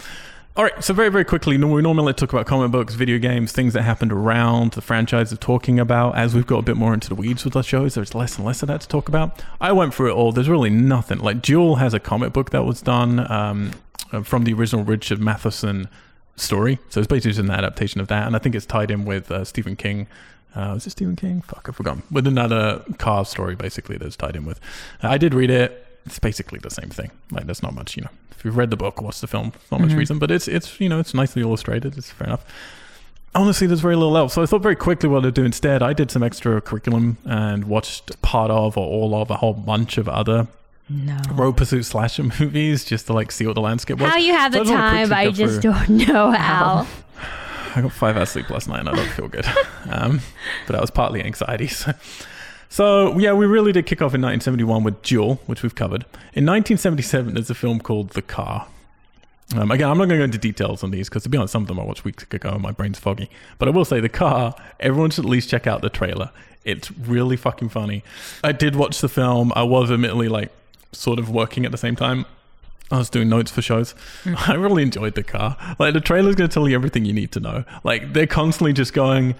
All right, so very very quickly, we normally talk about comic books, video games, things that happened around the franchise of talking about. As we've got a bit more into the weeds with our shows, there's less and less of that to talk about. I went through it all. There's really nothing. Like Duel has a comic book that was done um, uh, from the original Richard Matheson story, so it's basically just an adaptation of that, and I think it's tied in with uh, Stephen King. Uh, was it Stephen King? Fuck, I've forgotten. With another car story, basically, that's tied in with. I did read it. It's basically the same thing. Like, there's not much, you know. If you've read the book, watched the film, not much Mhm. reason. But it's it's you know it's nicely illustrated. It's fair enough. Honestly, there's very little else. So I thought very quickly what I'd do instead. I did some extra curriculum and watched part of or all of a whole bunch of other No. road pursuit slasher movies just to like see what the landscape was. How you have So the I time, I just through- don't know how. I got five hours sleep last night and I don't feel good. Um, but that was partly anxiety. So. so, yeah, we really did kick off in 1971 with Duel, which we've covered. In 1977, there's a film called The Car. Um, again, I'm not going to go into details on these because, to be honest, some of them I watched weeks ago and my brain's foggy. But I will say, The Car, everyone should at least check out the trailer. It's really fucking funny. I did watch the film. I was admittedly like sort of working at the same time. I was doing notes for shows. Hmm. I really enjoyed the car. Like the trailer's going to tell you everything you need to know. Like they're constantly just going.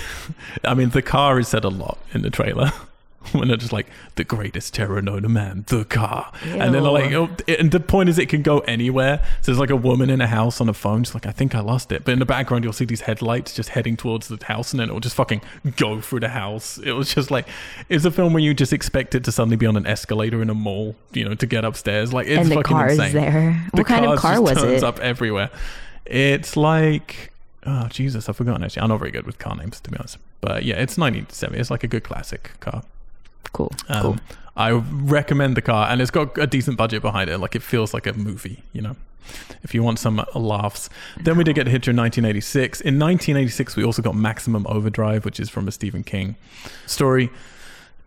I mean, the car is said a lot in the trailer. When they're just like the greatest terror known to man, the car, and then they're like, Ew. oh, and the point is, it can go anywhere. So there's like a woman in a house on a phone. She's like, I think I lost it, but in the background you'll see these headlights just heading towards the house, and then it will just fucking go through the house. It was just like, it's a film where you just expect it to suddenly be on an escalator in a mall, you know, to get upstairs. Like it's and the fucking car insane is there. the What kind of car just was turns it? up everywhere. It's like oh Jesus, I've forgotten actually. I'm not very good with car names to be honest. But yeah, it's 1970. It's like a good classic car. Cool. Um, cool. I recommend the car, and it's got a decent budget behind it. Like it feels like a movie, you know. If you want some uh, laughs, then we did get a Hitcher in 1986. In 1986, we also got Maximum Overdrive, which is from a Stephen King story.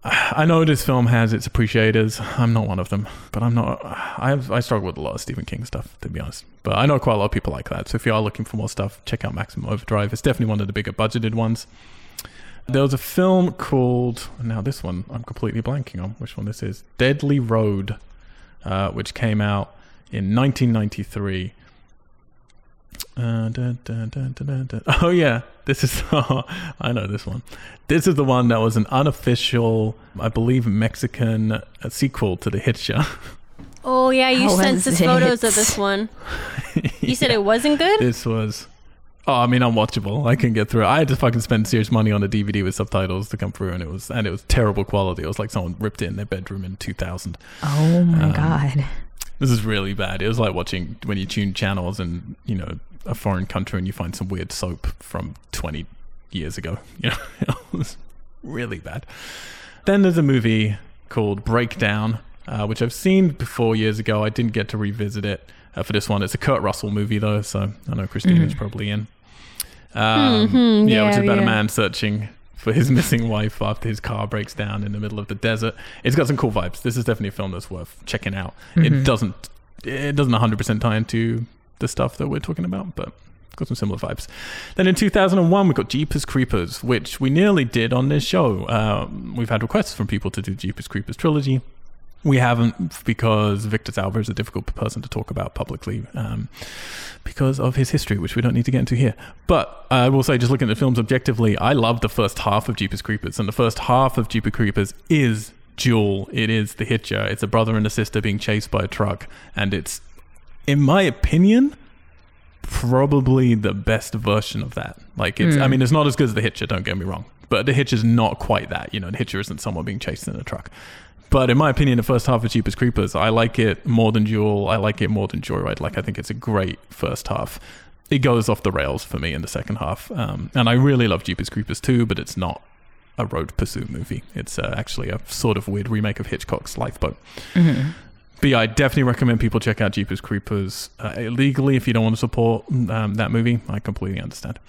I know this film has its appreciators. I'm not one of them, but I'm not. I have, I struggle with a lot of Stephen King stuff, to be honest. But I know quite a lot of people like that. So if you are looking for more stuff, check out Maximum Overdrive. It's definitely one of the bigger budgeted ones. There was a film called now this one I'm completely blanking on which one this is. Deadly Road, uh, which came out in 1993. Uh, dun, dun, dun, dun, dun, dun. Oh yeah, this is. I know this one. This is the one that was an unofficial, I believe, Mexican uh, sequel to The Hitcher. Oh yeah, you How sent was us photos of this one. You said it wasn't good. This was. Oh, I mean, unwatchable. I couldn't get through it. I had to fucking spend serious money on a DVD with subtitles to come through, and it was and it was terrible quality. It was like someone ripped it in their bedroom in 2000. Oh my Um, god. This is really bad. It was like watching when you tune channels in, you know, a foreign country and you find some weird soap from 20 years ago. You know, it was really bad. Then there's a movie called Breakdown, uh, which I've seen before years ago. I didn't get to revisit it uh, for this one. It's a Kurt Russell movie, though, so I know Christina's probably in. Um, Mhm, yeah, which is yeah, about a man searching for his missing wife after his car breaks down in the middle of the desert. It's got some cool vibes. This is definitely a film that's worth checking out. It doesn't it doesn't 100% tie into the stuff that we're talking about, but got some similar vibes. Then in 2001, we got Jeepers Creepers, which we nearly did on this show. Um, we've had requests from people to do Jeepers Creepers trilogy. We haven't because Victor Salva is a difficult person to talk about publicly um, because of his history, which we don't need to get into here. But I will say, just looking at the films objectively, I love the first half of Jeepers Creepers, and the first half of Jeepers Creepers is Duel. It is the Hitcher. It's a brother and a sister being chased by a truck, and it's, in my opinion, probably the best version of that. Like it's, I mean, it's not as good as the Hitcher. Don't get me wrong, but the Hitcher is not quite that. You know, the Hitcher isn't someone being chased in a truck. But in my opinion, the first half of Jeepers Creepers, I like it more than Duel. I like it more than Joyride. Like I think it's a great first half. It goes off the rails for me in the second half, um, and I really love Jeepers Creepers too. But it's not a road pursuit movie. It's uh, actually a sort of weird remake of Hitchcock's Lifeboat. But yeah, I definitely recommend people check out Jeepers Creepers uh, illegally if you don't want to support um, that movie. I completely understand.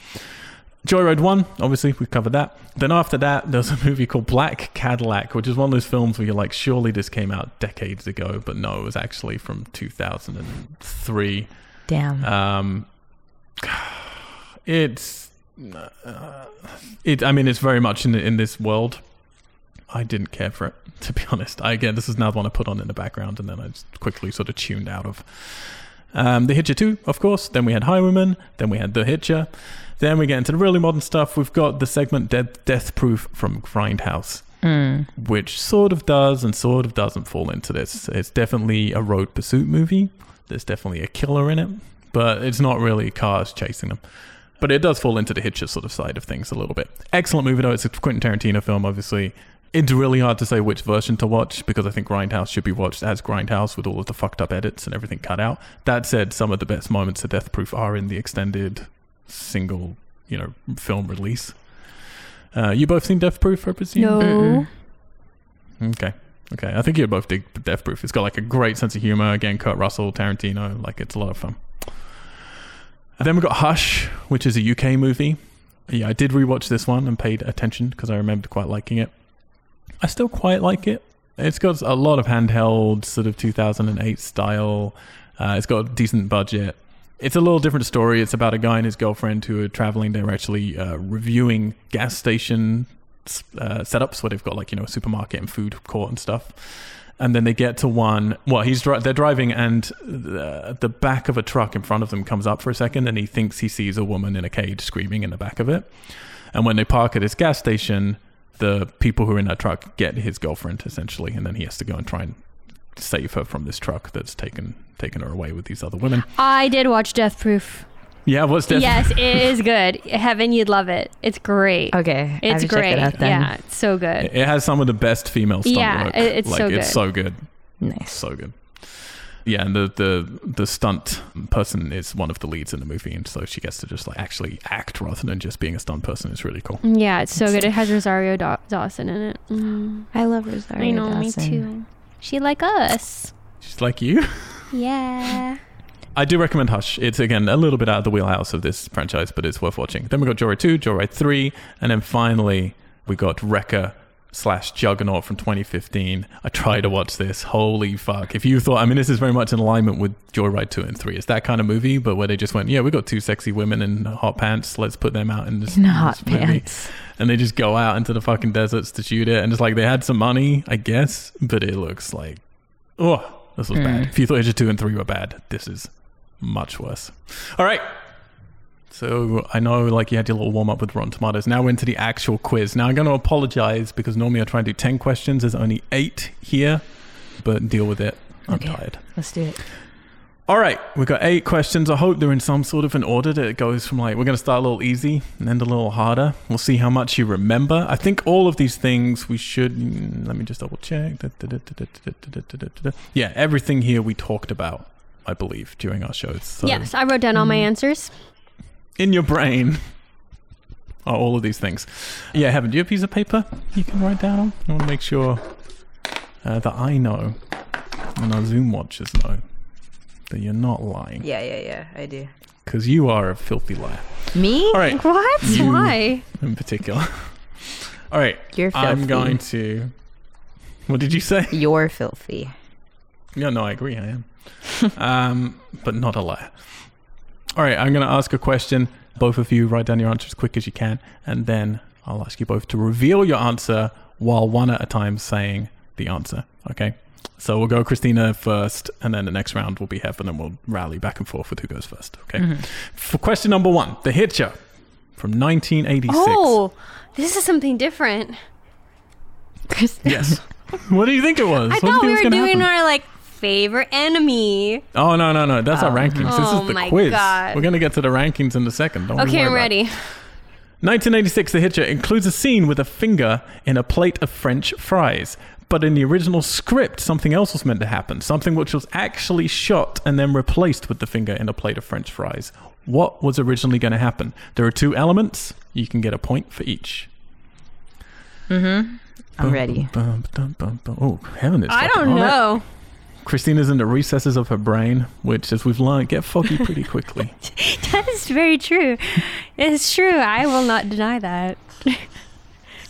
Joyride 1, obviously, we've covered that. Then after that, there's a movie called Black Cadillac, which is one of those films where you're like, surely this came out decades ago, but no, it was actually from 2003. Damn. Um, it's, uh, it. I mean, it's very much in in this world. I didn't care for it, to be honest. I again, this is another one I put on in the background, and then I just quickly sort of tuned out of. Um, the Hitcher 2, of course. Then we had Highwaymen. Then we had The Hitcher. Then we get into the really modern stuff. We've got the segment Death, Death Proof from Grindhouse, hmm. which sort of does and sort of doesn't fall into this. It's definitely a road pursuit movie. There's definitely a killer in it, but it's not really cars chasing them. But it does fall into the Hitcher sort of side of things a little bit. Excellent movie, though. It's a Quentin Tarantino film, obviously. It's really hard to say which version to watch because I think Grindhouse should be watched as Grindhouse with all of the fucked up edits and everything cut out. That said, some of the best moments of Death Proof are in the extended single, you know, film release. Uh, you both seen Death Proof, I presume? No. Okay. Okay. I think you both dig Death Proof. It's got like a great sense of humor. Again, Kurt Russell, Tarantino. Like it's a lot of fun. And then we got Hush, which is a UK movie. Yeah, I did rewatch this one and paid attention because I remembered quite liking it. I still quite like it. It's got a lot of handheld, sort of 2008 style. Uh, it's got a decent budget. It's a little different story. It's about a guy and his girlfriend who are traveling. They're actually uh, reviewing gas station uh, setups where they've got like you know a supermarket and food court and stuff. And then they get to one. Well, he's dri- they're driving, and the, the back of a truck in front of them comes up for a second, and he thinks he sees a woman in a cage screaming in the back of it. And when they park at this gas station, the people who are in that truck get his girlfriend essentially, and then he has to go and try and save her from this truck that's taken taken her away with these other women. I did watch Death Proof. Yeah, what's that? Yes, it is good. Heaven, you'd love it. It's great. Okay. I have It's to check great. it out then. Yeah, it's so good. It has some of the best female stunt Yeah, work. it- it's like so it's good. so good. Nice. So good. Yeah, and the, the the stunt person is one of the leads in the movie, and so she gets to just like actually act rather than just being a stunt person. It's really cool. Yeah, it's so good. It has Rosario Daw- Dawson in it. Mm. I love Rosario I know, Dawson. me too. She like us. She's like you. Yeah. I do recommend Hush. It's again a little bit out of the wheelhouse of this franchise, but it's worth watching. Then we got Joyride 2, Joyride 3, and then finally we got Wrecker slash Juggernaut from 2015. I tried to watch this. Holy fuck. If you thought, I mean, this is very much in alignment with Joyride 2 and 3. It's that kind of movie, but where they just went, yeah, we got two sexy women in hot pants. Let's put them out in this, In in hot this movie." pants. And they just go out into the fucking deserts to shoot it. And it's like they had some money, I guess, but it looks like, oh, this was bad. Mm. If you thought Hitcher 2 and 3 were bad, this is much worse. All right. So I know, like you had your little warm up with Rotten Tomatoes. Now we're into the actual quiz. Now I'm going to apologize because normally I try and do ten questions. There's only eight here, but deal with it. I'm Okay. tired. Let's do it. All right, we've got eight questions. I hope they're in some sort of an order that it goes from like we're going to start a little easy and end a little harder. We'll see how much you remember. I think all of these things we should. mm, Let me just double check. Yeah, everything here we talked about, I believe, during our shows. So yes, I wrote down all my Mm-hmm. answers. in your brain are all of these things. Yeah, Heaven, do you have a piece of paper you can write down on? I want to make sure uh, that I know and our Zoom watchers know that you're not lying. Yeah, yeah, yeah. I do. Because you are a filthy liar. Me? All right, What? You- Why? in particular. All right, You're filthy. I'm going to. What did you say? You're filthy. Yeah, no, I agree. I am. um, but not a liar. All right, I'm going to ask a question. Both of you write down your answer as quick as you can, and then I'll ask you both to reveal your answer while one at a time saying the answer. Okay? So we'll go Christina first, and then the next round will be Heaven, and we'll rally back and forth with who goes first. Okay? Mm-hmm. For question number one, The Hitcher from 1986. Oh, this is something different. Yes. what do you think it was? I What thought we were doing happen? our like favorite enemy. Oh no no no! That's our oh. rankings. This Oh is the my quiz. God. We're gonna get to the rankings in a second. Don't Okay, I'm ready. 1986, The Hitcher includes a scene with a finger in a plate of French fries. But in the original script, something else was meant to happen. Something which was actually shot and then replaced with the finger in a plate of French fries. What was originally going to happen? There are two elements. You can get a point for each. Mm hmm. I'm ready. Bum, bum, bum, bum. Oh, heaven is I don't know. Christina's in the recesses of her brain, which, as we've learned, get foggy pretty quickly. That is very true. It's true. I will not deny that.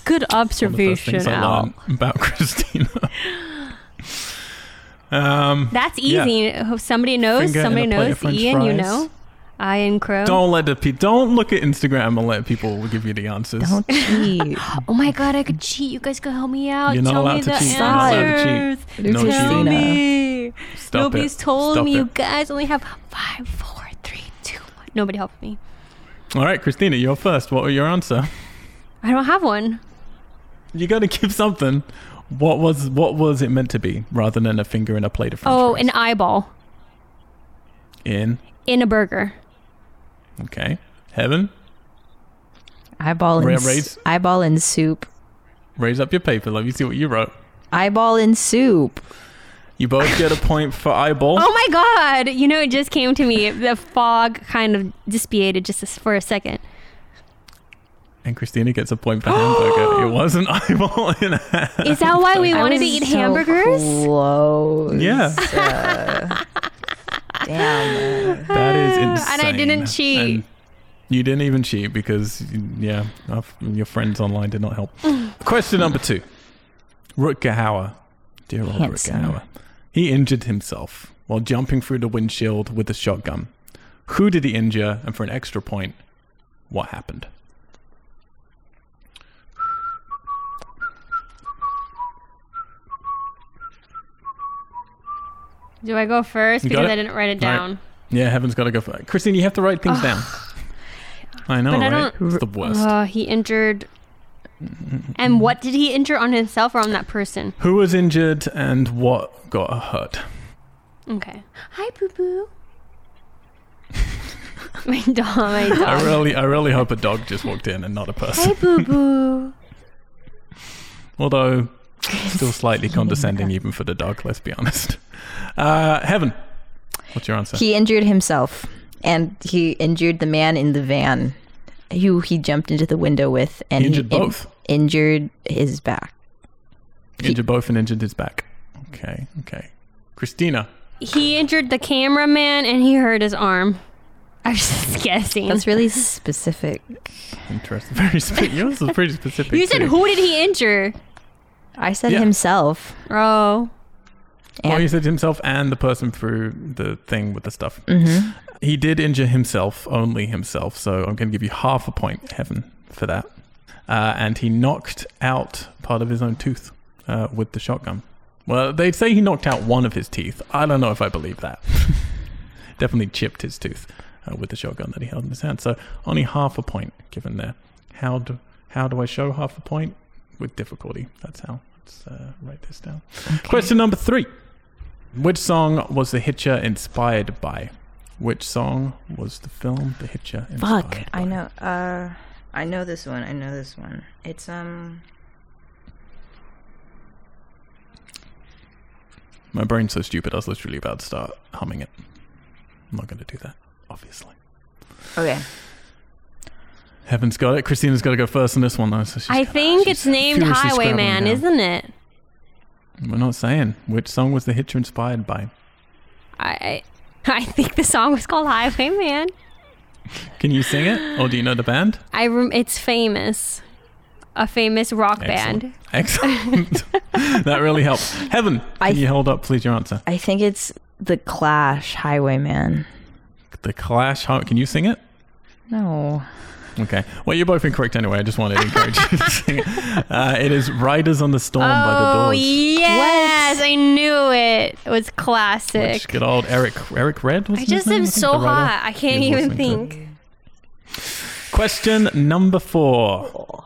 Good One of the observation, things I Al. about Christina. um, That's easy. If Somebody knows. Finger Somebody knows. of French Ian, you fries. know. Ian Crow. don't let the pe- don't look at Instagram and let people give you the answers. Don't cheat. Oh my god, I could cheat. You guys could help me out. You're not Tell allowed me to the cheat. You're not allowed to cheat. No Tell cheating. me. Stop Nobody's it. told Stop me. it. You guys only have five, four, three, two, one. Nobody helped me. All right, Christina, you're first. What was your answer? I don't have one. You got to give something. What was what was it meant to be, rather than a finger in a plate of French Oh, fries? an eyeball in in a burger. okay, heaven. Eyeball Ra- in s- eyeball in soup. Raise up your paper. Let me see what you wrote. Eyeball in soup. You both get a point for eyeball. Oh my god! You know, it just came to me. The fog kind of dissipated just for a second. And Christina gets a point for hamburger. it was an eyeball in a Is that why we I wanted to eat so hamburgers? Close. Yeah. Uh, damn. That is insane. And I didn't cheat. And you didn't even cheat because, yeah, your friends online did not help. Question number two. Rutger Hauer. Dear old Handsome. Rutger Hauer. He injured himself while jumping through the windshield with a shotgun. Who did he injure? And for an extra point, what happened? Do I go first You because? I didn't write it All right. down? Yeah, Heaven's got to go first. Christine, you have to write things down. I know, But I right? don't- It's the worst. Uh, he injured. And what did he injure on himself or on that person? Who was injured and what got hurt? Okay. Hi, boo boo. my dog. My dog. I really, I really hope a dog just walked in and not a person. Hi, boo boo. Although, still slightly condescending even for the dog, let's be honest. Uh, Heaven, what's your answer? He injured himself, and he injured the man in the van, who he jumped into the window with, and He injured in- both. injured his back. injured both and injured his back. Okay, okay. Christina, He injured the cameraman and he hurt his arm. I was just guessing. That's really specific. interesting. Very specific. Yours was pretty specific. you said too. who did he injure? I said Yeah. himself. Oh. Well, he said himself and the person through the thing with the stuff. Mhm. He did injure himself, only himself. So I'm going to give you half a point, Heaven, for that. Uh, and he knocked out part of his own tooth uh, with the shotgun. Well, they say he knocked out one of his teeth. I don't know if I believe that. Definitely chipped his tooth. uh, with the shotgun that he held in his hand. So only half a point given there. How do how do I show half a point? With difficulty. That's how. Let's uh, write this down. Question number three. Which song was The Hitcher inspired by? Which song was the film The Hitcher inspired Fuck, by? I know. Uh, I know this one. I know this one. It's um. My brain's so stupid, I was literally about to start humming it. I'm not going to do that, obviously. Okay. Heaven's got it. Christina's got to go first on this one, though. So she's I gotta- think it's named furiously scrabbling Highwayman, isn't it? We're not saying. Which song was The Hitcher inspired by? I I I think the song was called Highwayman. Can you sing it? Or do you know the band? I rem- it's famous. A famous rock band. Excellent. that really helps. Heaven, can I- you hold up, please, your answer? I think it's the Clash Highwayman. The Clash. Can you sing it? No. Okay. Well, you're both incorrect anyway. I just wanted to encourage you to sing. Uh, it is Riders on the Storm by the doors. Oh Doors. yes, I knew it. It was classic. Which good old Eric Eric Red was I just am so hot. I can't even think. Question number four.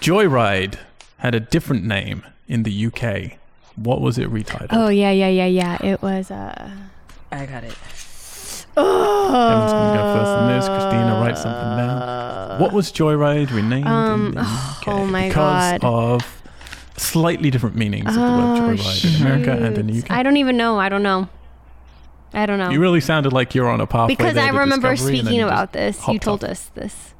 Joyride had a different name in the UK. What was it retitled? Oh yeah, yeah, yeah, yeah. It was uh I got it. Heaven's gonna go first on this. Christina, write something down. What was Joyride renamed Um, in the UK? oh my because God. of slightly different meanings of the word Oh, Joyride in America and in the. UK. I don't even know. I don't know. I don't know. You really sounded like you're on a pathway because I remember discovery, and then speaking about this. You told off. us this.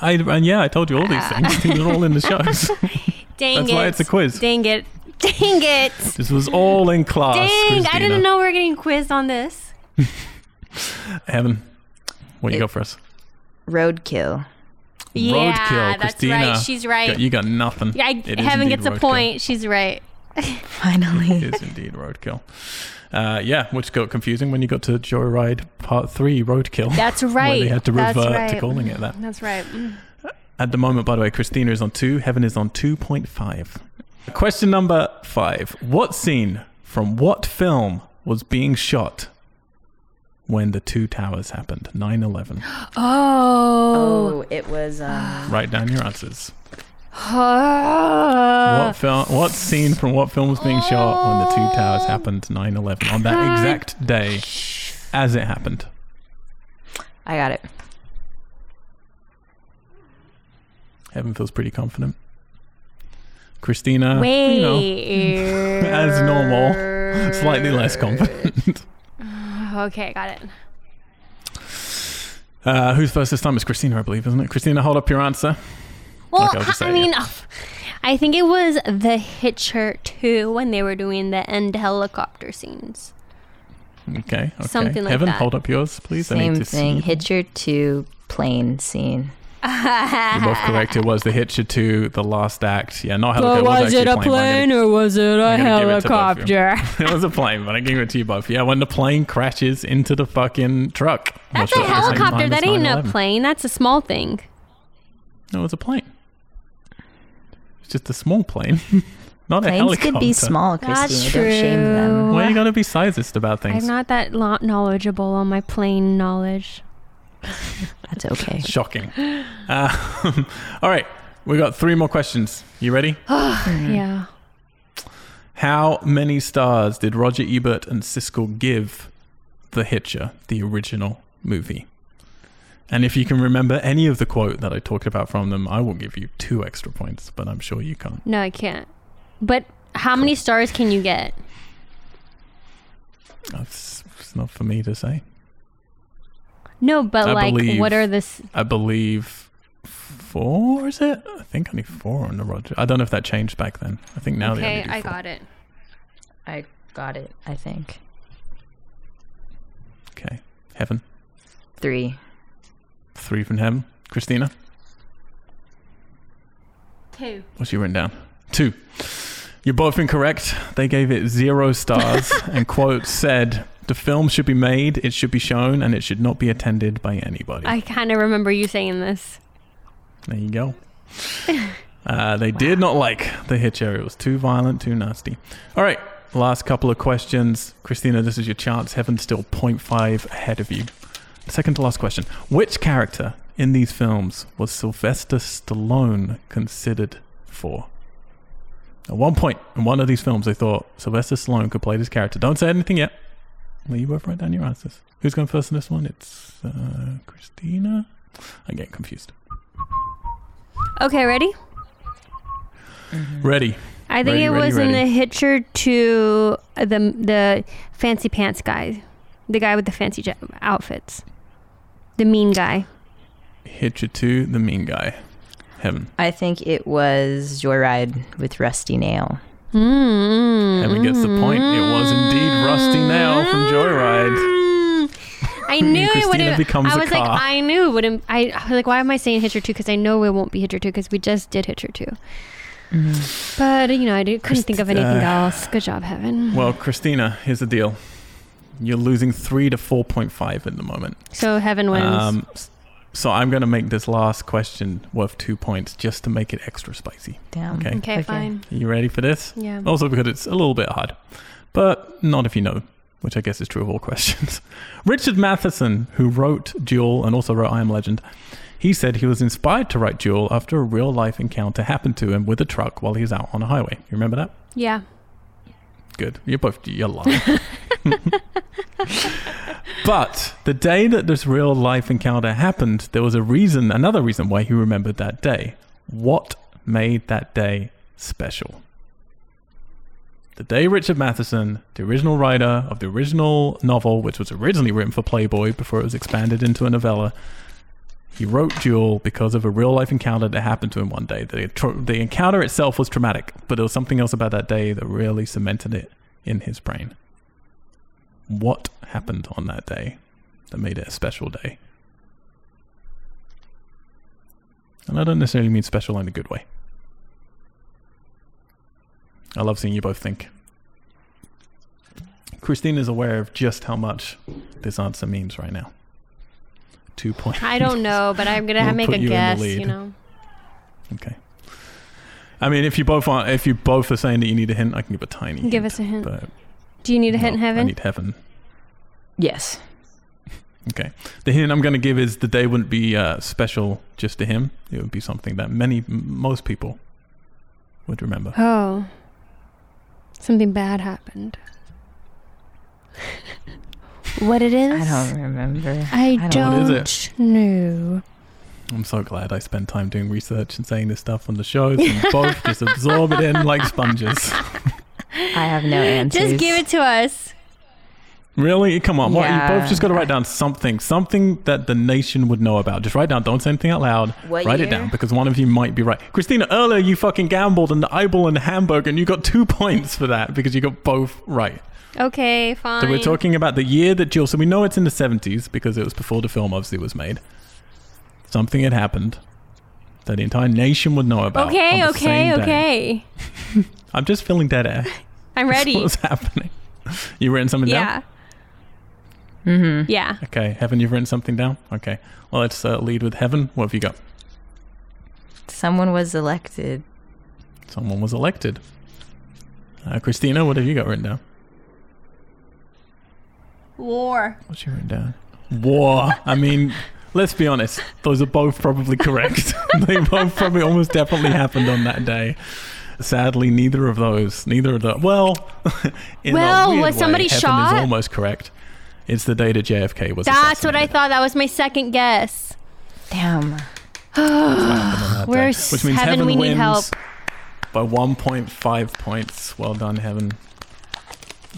I and yeah, I told you all these things. These are all in the shows. Dang it. That's it. why it's a quiz. Dang it. Dang it. This was all in class. Dang, I didn't know we were getting quizzed on this. Heaven, what you It- got for us? Roadkill. Yeah, Roadkill, that's Christina. right. She's right. Got- you got nothing. yeah, I, It is Heaven indeed gets a point. She's right. Finally. It is indeed roadkill. Uh, yeah, which got confusing when you got to Joyride Part Three, Roadkill. That's Where right. they had to That's revert to calling it that. That's right. Mm. At the moment, by the way, Christina is on two. Heaven is on two point five. Question number five: What scene from what film was being shot when the two towers happened? 9-11. Oh. Oh, it was um Write down your answers. What film? What scene from what film was being shot when the two towers happened? 9/11 on that exact day, as it happened. I got it. Heaven feels pretty confident. Christina, Wait. you know, as normal, slightly less confident. Okay, got it. Uh, who's first this time? It's Christina, I believe, isn't it? Christina, hold up your answer. Well, Okay, I'll I mean, yeah. I think it was The Hitcher 2 when they were doing the end helicopter scenes. Okay, okay. Something like Heaven, that. hold up yours, please. I need Same to thing. see. Hitcher 2 plane scene. You're both correct. It was the Hitcher 2, the last act. Yeah, not helicopter. actually a plane, but I'm or was it a I'm gonna give it to both of you. helicopter? it was a plane, but I gave it to you both. Yeah, when the plane crashes into the fucking truck. That's Which a was at the same helicopter. That ain't a 9/11. plane. That's a small thing. No, it was a plane. It's just a small plane, not a Planes helicopter. could be small, That's Christina. Don't shame true. them. Why you gotta be sizist about things? I'm not that lo- knowledgeable on my plane knowledge. That's okay. Shocking. Uh, all right, we got three more questions. You ready? Yeah. How many stars did Roger Ebert and Siskel give The Hitcher, the original movie? And if you can remember any of the quote that I talked about from them, I will give you two extra points, but I'm sure you can't. No, I can't. But how many stars can you get? That's it's not for me to say. No, but I like, believe- what are the? s- I believe four, is it? I think only four on the Roger. I don't know if that changed back then. I think now they okay, only do I got it. I got it. I think Okay. Heaven. three. Three from Heaven. Christina? Two. What's you written down? Two. You're both incorrect. They gave it zero stars and quote said the film should be made, it should be shown, and it should not be attended by anybody. I kind of remember you saying this. there you go. Uh, they did not like the Hitcher. It was too violent, too nasty. All right, last couple of questions. Christina, this is your chance. Heaven's still 0.5 ahead of you. Second to last question. Which character in these films was Sylvester Stallone considered for? At one point in one of these films, they thought Sylvester Stallone could play this character. Don't say anything yet. Well, you both write down your answers. Who's going first in this one? It's uh, Christina. I'm getting confused. Okay, ready? Ready. I think Ready, it ready, was in ready. the Hitcher 2 uh, the the fancy pants guy, the guy with the fancy ja- outfits, the mean guy. Hitcher to the mean guy. Heaven. I think it was Joyride with Rusty Nail. Mm. Heaven gets the point. It was indeed Rusty Nail from Joyride. Mm. I knew it wouldn't. I was like, car. I knew it wouldn't. I, I was like, why am I saying Hitcher two? Because I know it won't be Hitcher two because we just did Hitcher two. But you know, I did, couldn't think of anything uh, else. Good job, Heaven. Well, Christina, here's the deal. You're losing 3 to 4.5 at the moment. so Heaven wins. Um, so I'm going to make this last question worth two points just to make it extra spicy. Damn. Okay. okay, okay. fine. Are you ready for this? Yeah. Also, because it's a little bit hard, but not if you know, which I guess is true of all questions. Richard Matheson, who wrote Duel and also wrote I Am Legend, he said he was inspired to write Duel after a real life encounter happened to him with a truck while he was out on a highway. You remember that? Yeah. Good. You're both you're lying. but the day that this real life encounter happened, there was a reason, another reason why he remembered that day. What made that day special? The day Richard Matheson, the original writer of the original novel, which was originally written for Playboy before it was expanded into a novella, he wrote Duel because of a real life encounter that happened to him one day. The, tr- the encounter itself was traumatic, but there was something else about that day that really cemented it in his brain. What happened on that day that made it a special day? And I don't necessarily mean special in a good way. I love seeing you both think. Christine is aware of just how much this answer means right now. Two points. I don't know, but I'm gonna We'll make a you guess. You know. Okay. I mean, if you both want, if you both are saying that you need a hint, I can give a tiny. Give hint, us a hint. But Do you need a hint, no, I Heaven? need heaven. Yes. Okay. The hint I'm going to give is the day wouldn't be uh, special just to him. It would be something that many, m- most people would remember. Oh. Something bad happened. what it is? I don't remember. I I don't, What is know. I'm so glad I spent time doing research and saying this stuff on the shows, and both just absorb it in like sponges. I have no answers. Just give it to us. Really? Come on. What? You both just got to write down something, something that the nation would know about. Just write down. Don't say anything out loud. What write it down because one of you might be right. Christina, earlier you fucking gambled on the eyeball and the hamburger, and you got two points for that because you got both right. Okay, fine. So we're talking about the year that Jill. So we know it's in the 70s because it was before the film obviously was made. Something had happened that the entire nation would know about. Okay, okay, okay. I'm just feeling dead air. I'm That's ready. What's happening? You written something down? Yeah. Mm-hmm. Yeah. Okay, Heaven, you've written something down? Okay. Well, let's uh, lead with Heaven. What have you got? Someone was elected. Someone was elected. Uh, Christina, what have you got written down? War. What's you written down? War. I mean, let's be honest. Those are both probably correct. they both probably almost definitely happened on that day. Sadly, neither of those, neither of the well, in Well, a weird was somebody way, Heaven shot? is almost correct. It's the day that JFK was. That's what I thought. That was my second guess. Damn. happened on that We're which means Heaven, Heaven we need help. by 1.5 points. Well done, Heaven.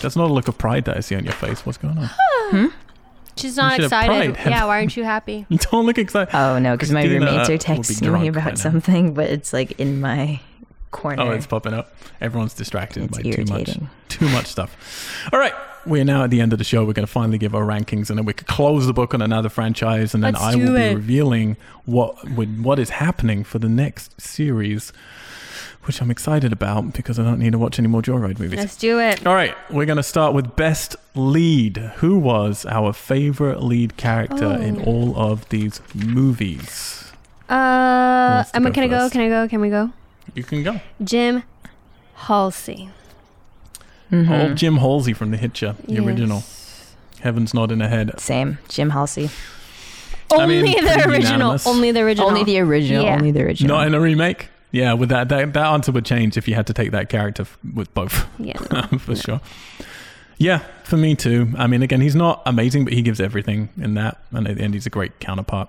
That's not a look of pride that I see on your face. What's going on? Hmm? She's not should have excited. pride, Heaven. Yeah, why aren't you happy? You don't look excited. Oh no, because my Christina, roommates are will be texting drunk me right about now. something, but it's like in my corner. Oh, it's popping up. Everyone's distracted It's by too much, too much stuff. All right, we're now at the end of the show. We're going to finally give our rankings, and then we could close the book on another franchise, and then Let's I do will be it. revealing what would, what is happening for the next series, which I'm excited about because I don't need to watch any more Joyride movies. Let's do it. All right, we're going to start with best lead. Who was our favorite lead character in Oh. all of these movies? Uh, wants to am I, go can I go? Can I go? Can we go? You can go. Jim Halsey. Mhm. Old Jim Halsey from The Hitcher, the Yes. original. Heaven's nodding ahead. Same. Jim Halsey. I Only mean, the original. unanimous. Only the original. Only the original. Yeah. Only the original. Not in a remake. Yeah, with that, that that answer would change if you had to take that character f- with both. Yeah. no. for sure. Yeah, for me too. I mean, again, he's not amazing, but he gives everything in that, and at the end, he's a great counterpart.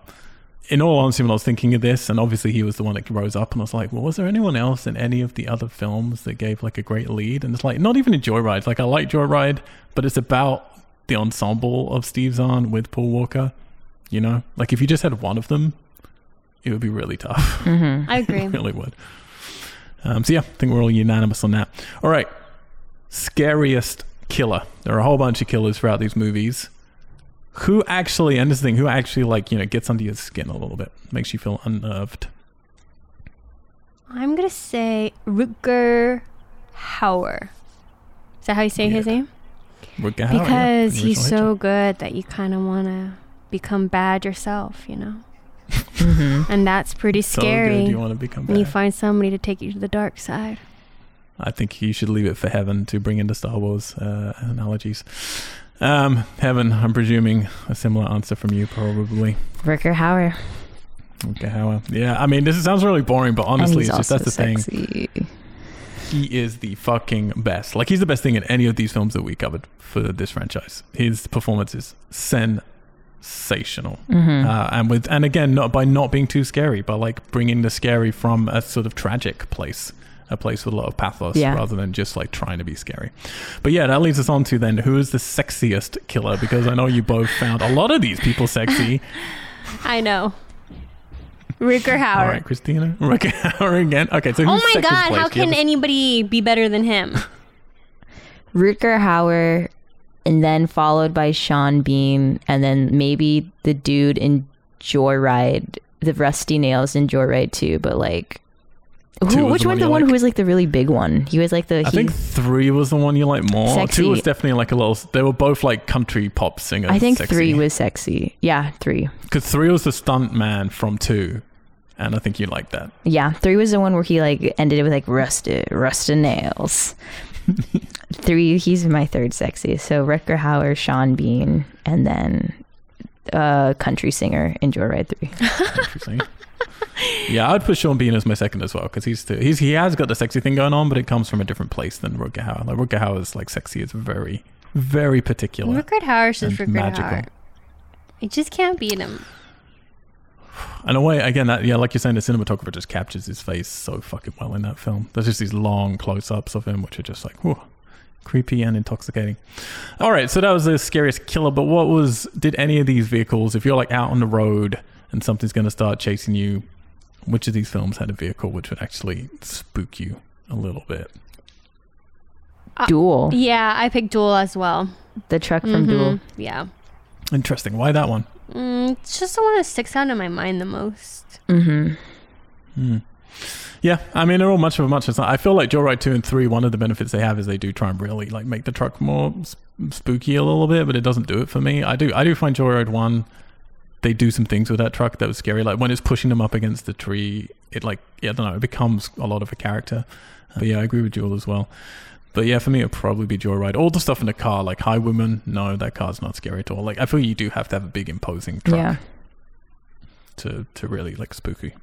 In all honesty, when I was thinking of this, and obviously he was the one that rose up, and I was like, well, was there anyone else in any of the other films that gave like a great lead? And it's like, not even in Joyride. Like, I like Joyride, but it's about the ensemble of Steve Zahn with Paul Walker. You know, like if you just had one of them, it would be really tough. Mm-hmm. I agree. It really would. Um, so yeah, I think we're all unanimous on that. All right, scariest killer. There are a whole bunch of killers throughout these movies. Who actually, and this thing, who actually like you know gets under your skin a little bit, makes you feel unnerved. I'm gonna say Rutger Hauer. Is that how you say his name? Rutger Hauer, Because the he's so good that you kind of want to become bad yourself, you know. Mm-hmm. And that's pretty scary. good. You want to become when you find somebody to take you to the dark side. I think you should leave it for Heaven to bring into Star Wars uh, analogies. Um, Heaven, I'm presuming a similar answer from you, probably. Ricker Hauer. Okay, Hauer. Yeah, I mean, this sounds really boring, but honestly, it's just that's the also thing. he is the fucking best. Like he's the best thing in any of these films that we covered for this franchise. His performance is sensational, Mm-hmm. uh, and with and again, not by not being too scary, but like bringing the scary from a sort of tragic place, a place with a lot of pathos, Yeah. rather than just like trying to be scary. But yeah, that leads us on to then who is the sexiest killer? Because I know you both found a lot of these people sexy. I know. Rutger All Hauer. right, Christina, Rick Hauer again. Okay, so Oh my god, how can anybody be better than him? Rutger Hauer, and then followed by Sean Bean, and then maybe the dude in Joyride, the Rusty Nails in Joyride too. But like, who, which one one's the you one like? who was like the really big one? He was like the. I think three was the one you like more. Sexy. Two was definitely like a little. They were both like country pop singers. I think three was sexy. Yeah, three. because three was the stunt man from two, and I think you liked that. Yeah, three was the one where he like ended it with like rusted, rusted nails. Three, he's my third sexiest. So Rutger Hauer, Sean Bean, and then uh country singer in Joyride Three. Interesting. yeah, I'd put Sean Bean as my second as well because he's the, he's he has got the sexy thing going on, but it comes from a different place than Rutger Hauer. Like Rutger Hauer's like sexy is very very particular. Rutger Hauer's just and Rutger magical. Hauer. You just can't beat him. In a way, again, that yeah, like you're saying, the cinematographer just captures his face so fucking well in that film. There's just these long close-ups of him, which are just like, whew, creepy and intoxicating. All right, so that was the scariest killer. But what was? Did any of these vehicles, if you're like out on the road and something's going to start chasing you, which of these films had a vehicle which would actually spook you a little bit? Duel, Yeah, I picked Duel as well. the truck from Mhm. Duel. Yeah. Interesting. Why that one? Mm, it's just the one that sticks out in my mind the most. Mm-hmm. Hmm. Yeah, I mean they're all much of a much. I feel like Joyride two and three. One of the benefits they have is they do try and really like make the truck more sp- spooky a little bit, but it doesn't do it for me. I do I do find Joyride one. They do some things with that truck that was scary. Like when it's pushing them up against the tree, it like yeah, I don't know, it becomes a lot of a character. But yeah, I agree with Duel as well. But yeah, for me it'd probably be Joyride. All the stuff in the car, like high Highwaymen, no, that car's not scary at all. Like I feel you do have to have a big imposing truck Yeah. to to really like spooky.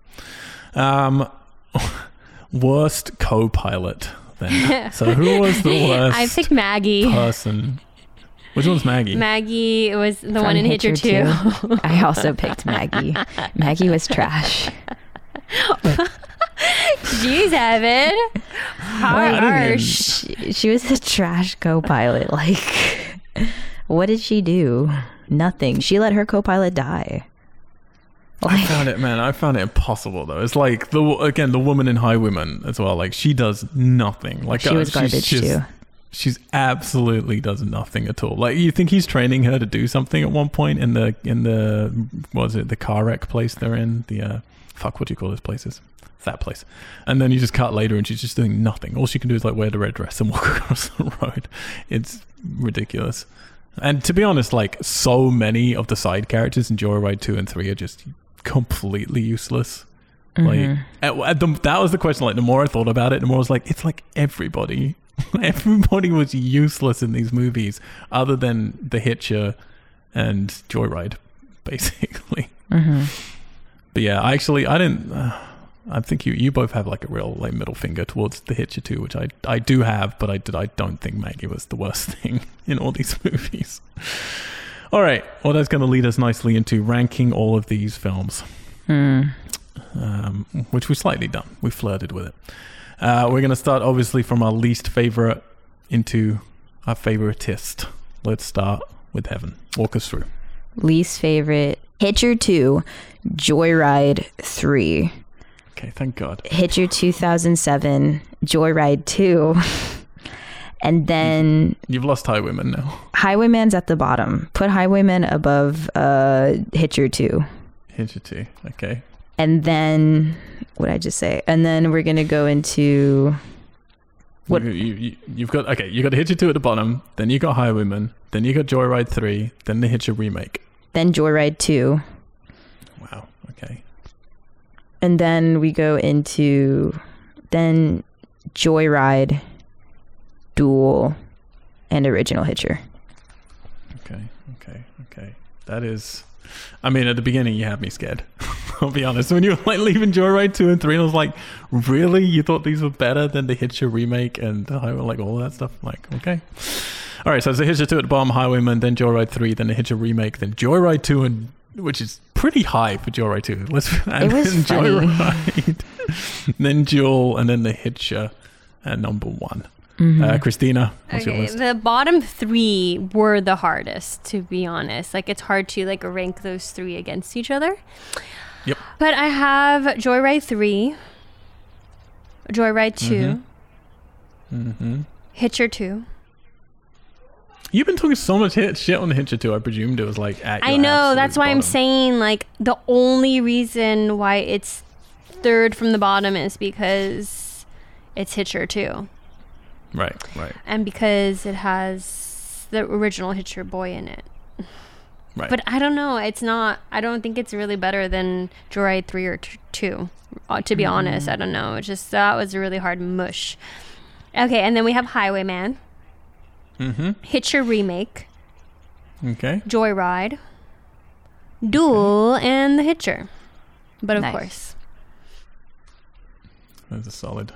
Um, worst co-pilot then. so who was the worst I picked Maggie. person? Which one's Maggie? Maggie was the From one in Hitcher, Hitcher 2. I also picked Maggie. Maggie was trash. Jeez, Heaven. Harsh. She, she was a trash co-pilot. Like, what did she do? Nothing. She let her co-pilot die. I found it, man. I found it impossible though. It's like the again the woman in Highwaymen as well. Like she does nothing. Like She uh, was she's garbage just- too. She's absolutely does nothing at all. Like you think he's training her to do something at one point in the in the what was it the car wreck place they're in the uh, fuck what do you call those places that place and then you just cut later and she's just doing nothing all she can do is like wear the red dress and walk across the road it's ridiculous and to be honest like so many of the side characters in Joyride 2 and 3 are just completely useless Mhm. like at, at the, that was the question like the more I thought about it the more I was like it's like everybody Everybody was useless in these movies, other than The Hitcher and Joyride, basically. hmm But yeah, I actually I didn't. Uh, I think you you both have like a real like middle finger towards The Hitcher too, which I I do have, but I did I don't think Maggie was the worst thing in all these movies. All right, well that's going to lead us nicely into ranking all of these films. Mm. um, which we slightly done. We flirted with it. Uh, we're going to start obviously from our least favorite into our favoritist. Let's start with Heaven. Walk us through. Least favorite Hitcher 2, Joyride 3, Okay, thank God. Hitcher 2007, Joyride 2, and then You've lost Highwaymen now. Highwaymen's at the bottom. Put Highwaymen above uh, Hitcher 2. Hitcher 2. Okay. And then, what did I just say? And then we're going to go into. What- You, you, you, you've got, okay, you got Hitcher 2 at the bottom, then you got Highwaymen, then you got Joyride 3, then the Hitcher remake. Then Joyride 2. Wow, okay. And then we go into. Then Joyride, Duel, and Original Hitcher. Okay, okay, okay. That is. I mean, at the beginning, you had me scared. I'll be honest. When you were like leaving Joyride 2 and 3, and I was like, really? You thought these were better than the Hitcher remake and like all that stuff? I'm like, okay. All right, so it's the Hitcher 2 at the bottom, Highwaymen, then Joyride 3, then the Hitcher remake, then Joyride 2, and which is pretty high for Joyride 2. Let's, and was then. Joyride, then Duel, and then the Hitcher at number one. Mm-hmm. Uh, Christina, what's your Okay, the bottom three were the hardest, to be honest. Like it's hard to like rank those three against each other. Yep. But I have Joyride three, Joyride 2 Mm-hmm. Hitcher two. You've been talking so much hit shit on the Hitcher too. I presumed it was like at I know that's why I'm saying like the only reason why it's third from the bottom is because it's Hitcher two, Right, right, and because it has the original Hitcher boy in it. right. But I don't know. It's not. I don't think it's really better than Joyride three or t- two. Uh, to be honest, I don't know. It's just that was a really hard mush. Okay, and then we have Highwaymen, mm-hmm. Hitcher remake, Okay. Joyride, Duel, and The Hitcher. But of Nice. course, That's a solid,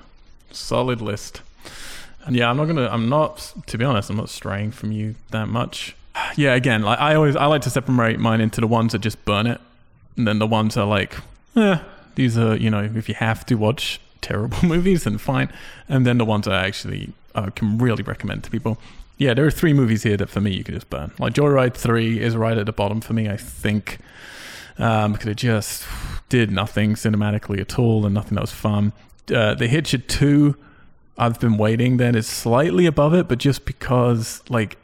solid list. And yeah, I'm not gonna. I'm not. To be honest, I'm not straying from you that much. Yeah, again, like I always, I like to separate mine into the ones that just burn it, and then the ones that are like, eh, these are you know, if you have to watch terrible movies, then fine, and then the ones I actually uh, can really recommend to people. Yeah, there are three movies here that for me you can just burn. Like Joyride three is right at the bottom for me. I think um, because it just did nothing cinematically at all and nothing that was fun. Uh, the Hitcher 2, I've been waiting then is slightly above it, but just because, like,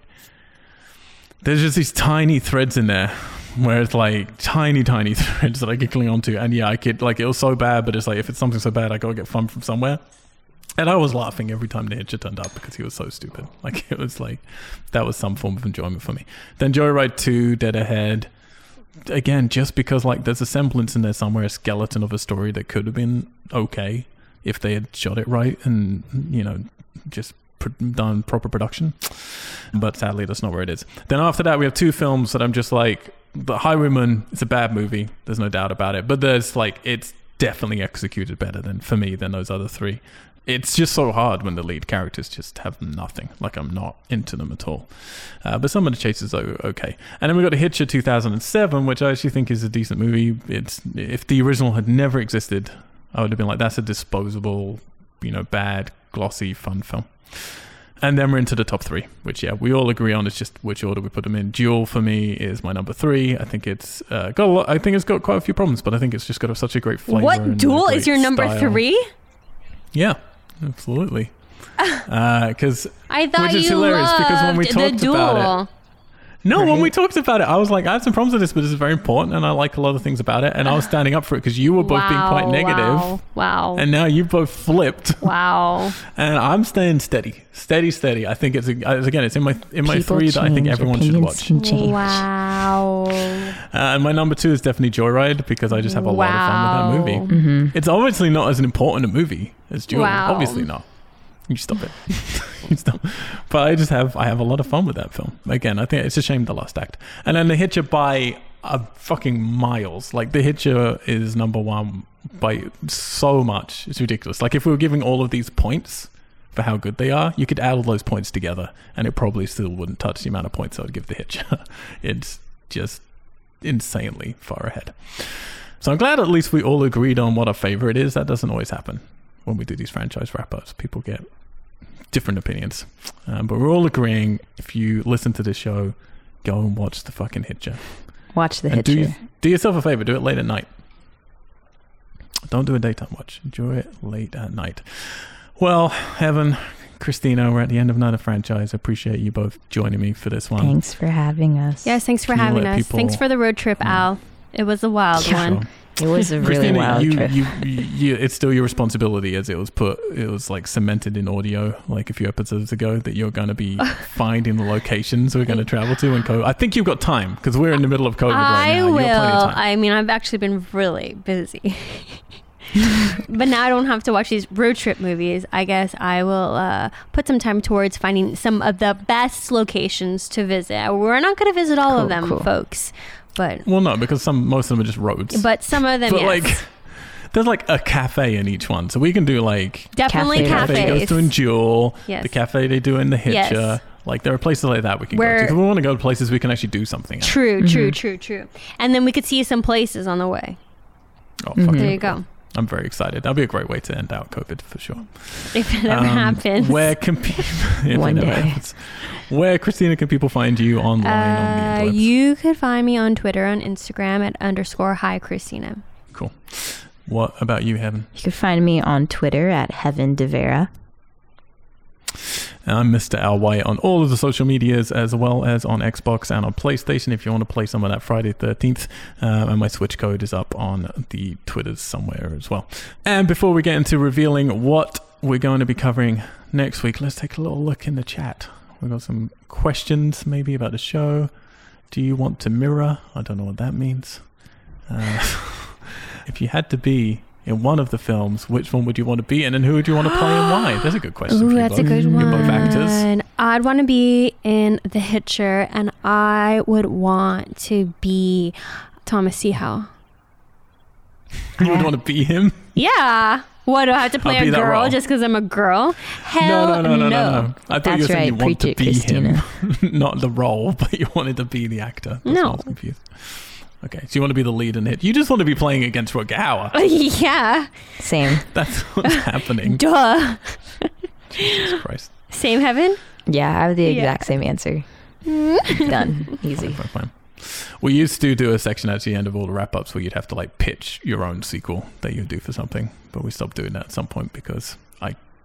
there's just these tiny threads in there where it's like tiny, tiny threads that I could cling onto. And yeah, I could, like, it was so bad, but it's like, if it's something so bad, I gotta get fun from somewhere. And I was laughing every time Hitcher turned up because he was so stupid. Like, it was like, that was some form of enjoyment for me. Then Joyride 2, Dead Ahead again, just because like there's a semblance in there somewhere, a skeleton of a story that could have been okay if they had shot it right and you know just done proper production. But sadly, that's not where it is. Then after that, we have two films that I'm just like, The Highwaymen. It's a bad movie. There's no doubt about it. But there's like, it's definitely executed better than for me than those other three. It's just so hard when the lead characters just have nothing. Like I'm not into them at all. Uh, but some of the chases are okay. And then we got The Hitcher 2007, which I actually think is a decent movie. It's if the original had never existed, I would have been like, that's a disposable, you know, bad, glossy, fun film. And then we're into the top three, which yeah, we all agree on. It's just which order we put them in. Duel for me is my number three. I think it's uh, got a lot. I think it's got quite a few problems, but I think it's just got a, such a great flavor. what Duel is your number style. three? Yeah, absolutely. Uh, because I thought Which is you hilarious loved because when we the talked Duel. about it- No, when we talked about it, I was like, I have some problems with this, but this is very important, and I like a lot of things about it. And I was standing up for it because you were both being quite negative, Wow. Wow. and now you both flipped, wow. and I'm staying steady, steady, steady. I think it's a, again, it's in my in my People three that I think change, everyone should opinions watch. can change. Wow. Uh, and my number two is definitely Joyride because I just have a lot of fun with that movie. Mm-hmm. It's obviously not as important a movie as Duel. Wow. Obviously not. You stop it. you stop. But I just have I have a lot of fun with that film. Again, I think it's a shame the last act. And then The Hitcher by a fucking miles. Like The Hitcher is number one by so much. It's ridiculous. Like if we were giving all of these points for how good they are, you could add all those points together, and it probably still wouldn't touch the amount of points I would give The Hitcher. it's just insanely far ahead. So I'm glad at least we all agreed on what our favorite is. That doesn't always happen when we do these franchise wrap ups. People get different opinions. Um, but we're all agreeing if you listen to this show, go and watch the fucking Hitcher. Watch the And do, Hitcher. do yourself a favor, do it late at night. Don't do a daytime watch. Enjoy it late at night. Well, Heaven, Christina, we're at the end of another franchise. I appreciate you both joining me for this one. Thanks for having us. Yes, thanks for Can having let us. Thanks for the road trip, Al. It was a wild Yeah. one. It was a really wild you, trip. You, you, it's still your responsibility as it was put, it was like cemented in audio, like a few episodes ago, that you're going to be finding the locations we're going to travel to. And co- I think you've got time because we're in the middle of COVID right now. I will. You got plenty of time. I mean, I've actually been really busy. but now I don't have to watch these road trip movies. I guess I will uh, put some time towards finding some of the best locations to visit. We're not going to visit all Cool, of them, cool. folks, but well, no, because some most of them are just roads. but some of them, but yes. like, there's like a cafe in each one, so we can do like definitely Cafe the cafe cafes. goes to Endure, Yes. the cafe they do in the Hitcher. Yes. Like there are places like that we can Where- go to. 'Cause we want to go to places we can actually do something. At. True, true, Mhm. true, true. And then we could see some places on the way. Oh, Mhm. There you go. I'm very excited. That'll be a great way to end out COVID for sure. If it ever Um, happens. Where can people? if it One ever day. happens. Where Christina can people find you online on Uh, the you could find me on Twitter and Instagram at underscore hi Christina. Cool. What about you, Heaven? You can find me on Twitter at Heaven Devera. I'm Mr. Al White on all of the social medias as well as on Xbox and on PlayStation if you want to play some of that Friday 13th. Uh, and my Switch code is up on the Twitters somewhere as well. And before we get into revealing what we're going to be covering next week, let's take a little look in the chat. We've got some questions maybe about the show. Do you want to mirror? I don't know what that means. Uh, if you had to be in one of the films, which one would you want to be in and who would you want to play and why? That's a good question. Ooh, you that's a good You're one. both actors. I'd want to be in The Hitcher, and I would want to be Thomas C. Howell. You would want to be him? Yeah. What do I have to play a girl just because I'm a girl? Hell no, no, no, no, no, no. I thought you were That's saying you right, want to preach be it, him, not the role, but you wanted to be the actor. That's No. I was confused. Okay, so you want to be the lead in it. You just want to be playing against Rutger Hauer. yeah. Same. That's what's happening. Duh. Jesus Christ. Same heaven? Yeah, I have the Yeah. exact same answer. Done. Easy. Fine, fine. We used to do a section at the end of all the wrap ups where you'd have to like pitch your own sequel that you'd do for something, but we stopped doing that at some point because I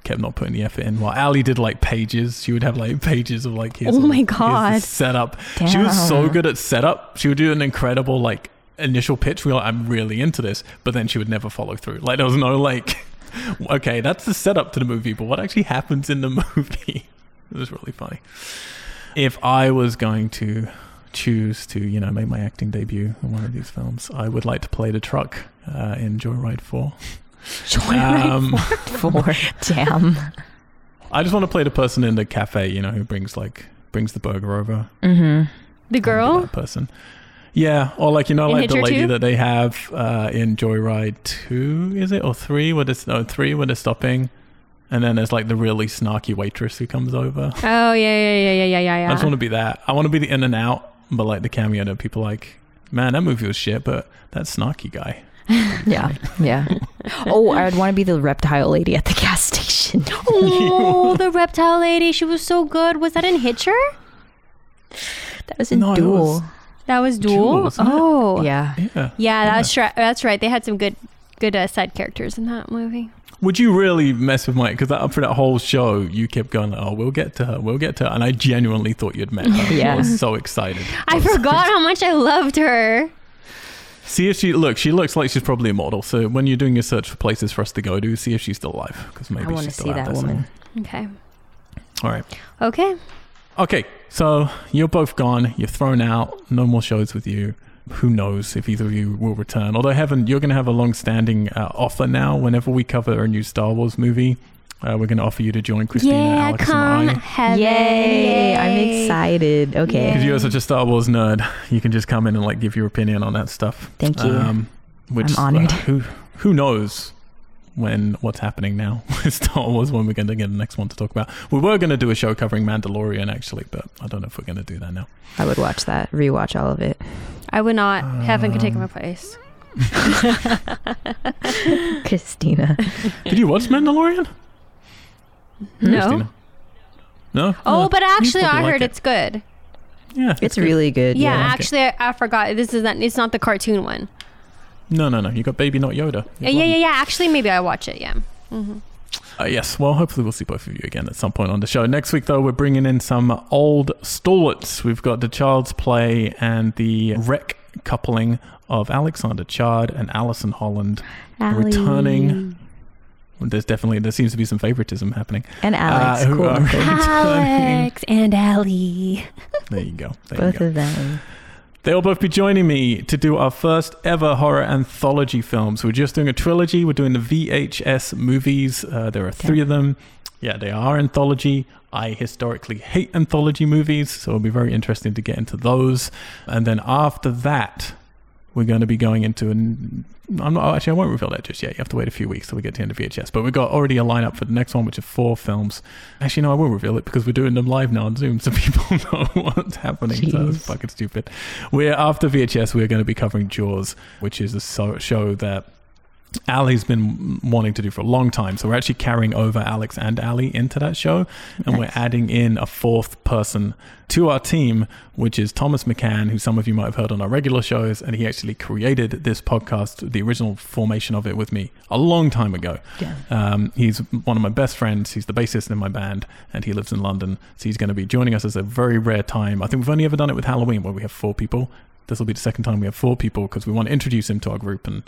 kept not putting the effort in. While Ali did like pages, she would have like pages of like here's Oh my God. setup. She was so good at setup. She would do an incredible like initial pitch. We were like, I'm really into this, but then she would never follow through. Like there was no like, okay, that's the setup to the movie, but what actually happens in the movie? it was really funny. If I was going to choose to, you know, make my acting debut in one of these films, I would like to play the truck uh, in Joyride Four. Um, Four. Damn. I just want to play the person in the cafe, you know, who brings like brings the burger over. Mm-hmm. The I wanna be girl? person. Yeah, or like you know, In like the lady 2? that they have uh, in Joyride Two, is it or three? Where they're no three when they're stopping, and then there's like the really snarky waitress who comes over. Oh, yeah, yeah, yeah, yeah, yeah, yeah. I just want to be that. I want to be the in and out, but like the cameo that people like. Man, that movie was shit, but that snarky guy. Yeah. Yeah. Oh, I'd want to be the reptile lady at the gas station. Oh, the reptile lady. She was so good. Was that in Hitcher? That was in No, Duel. was- That was Jewel, Duel. Oh, Yeah. Yeah. Yeah, that's right. That's right. They had some good, good uh, side characters in that movie. Would you really mess with Mike? Because for that whole show, you kept going, "Oh, we'll get to her, we'll get to her," and I genuinely thought you'd met her. Yeah. I was so excited. I was so forgot how much I loved her. See if she look. She looks like she's probably a model. So when you're doing your search for places for us to go to, see if she's still alive. Because maybe I want to she's still see out that there woman. Okay. All right. Okay. Okay. So you're both gone. You're thrown out. No more shows with you. Who knows if either of you will return? Although Heaven, you're going to have a long-standing uh, offer now. Whenever we cover a new Star Wars movie, Uh, we're going to offer you to join Christina, yeah, Alex, come and I. heaven. Yay! I'm excited. Okay. Because you're such a Star Wars nerd, you can just come in and like give your opinion on that stuff. Thank you. Um, which I'm honored. uh, who who knows when what's happening now with Star Wars when we're going to get the next one to talk about. We were going to do a show covering Mandalorian actually, but I don't know if we're going to do that now. I would watch that. Rewatch all of it. I would not. heaven could take Um, my place. Christina. Did you watch Mandalorian? No. Christina? No. Oh, No, but actually, I like heard it. it's good. Yeah, It's good. really good. Yeah, like it. actually, I, I forgot. This is not. It's not the cartoon one. No, no, no. You got Baby Not Yoda. Uh, yeah, yeah, yeah. Actually, maybe I watch it. Yeah. hmm Uh, yes, well, hopefully we'll see both of you again at some point on the show. Next week, though, we're bringing in some old stalwarts. We've got the Child's Play and the wreck coupling of Alexander Chard and Alison Holland returning. There's definitely there seems to be some favoritism happening. And Alex. Uh, cool. Alex and Allie. There you go. There Both you go. of them. They'll both be joining me to do our first ever horror anthology films. We're just doing a trilogy. We're doing the VHS movies. Uh, there are three of them. Yeah, they are anthology. I historically hate anthology movies, so it'll be very interesting to get into those. And then after that, we're going to be going into an. I'm not actually. I won't reveal that just yet. You have to wait a few weeks till we get to the end of VHS. But we've got already a lineup for the next one, which is four films. Actually, no, I will reveal it because we're doing them live now on Zoom, so people know what's happening. So Jeez. it's fucking stupid. We're after VHS. We're going to be covering Jaws, which is a so- show that Ali's been wanting to do for a long time. So we're actually carrying over Alex and Ali into that show, and we're adding in a fourth person to our team, which is Thomas McCann, who some of you might have heard on our regular shows, and he actually created this podcast, the original formation of it, with me a long time ago. Yeah. Um, he's one of my best friends. He's the bassist in my band, and he lives in London. So he's going to be joining us as a very rare time. I think we've only ever done it with Halloween, where we have four people. This will be the second time we have four people because we want to introduce him to our group, and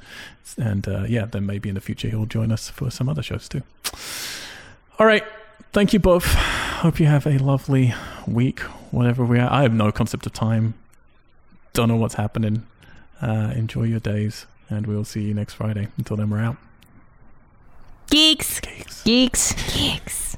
and uh, yeah, then maybe in the future he'll join us for some other shows too. All right, thank you both. Hope you have a lovely week, whatever we are. I have no concept of time. Don't know what's happening. Uh, enjoy your days, and we'll see you next Friday. Until then, we're out. Geeks. Cakes. Geeks. Geeks.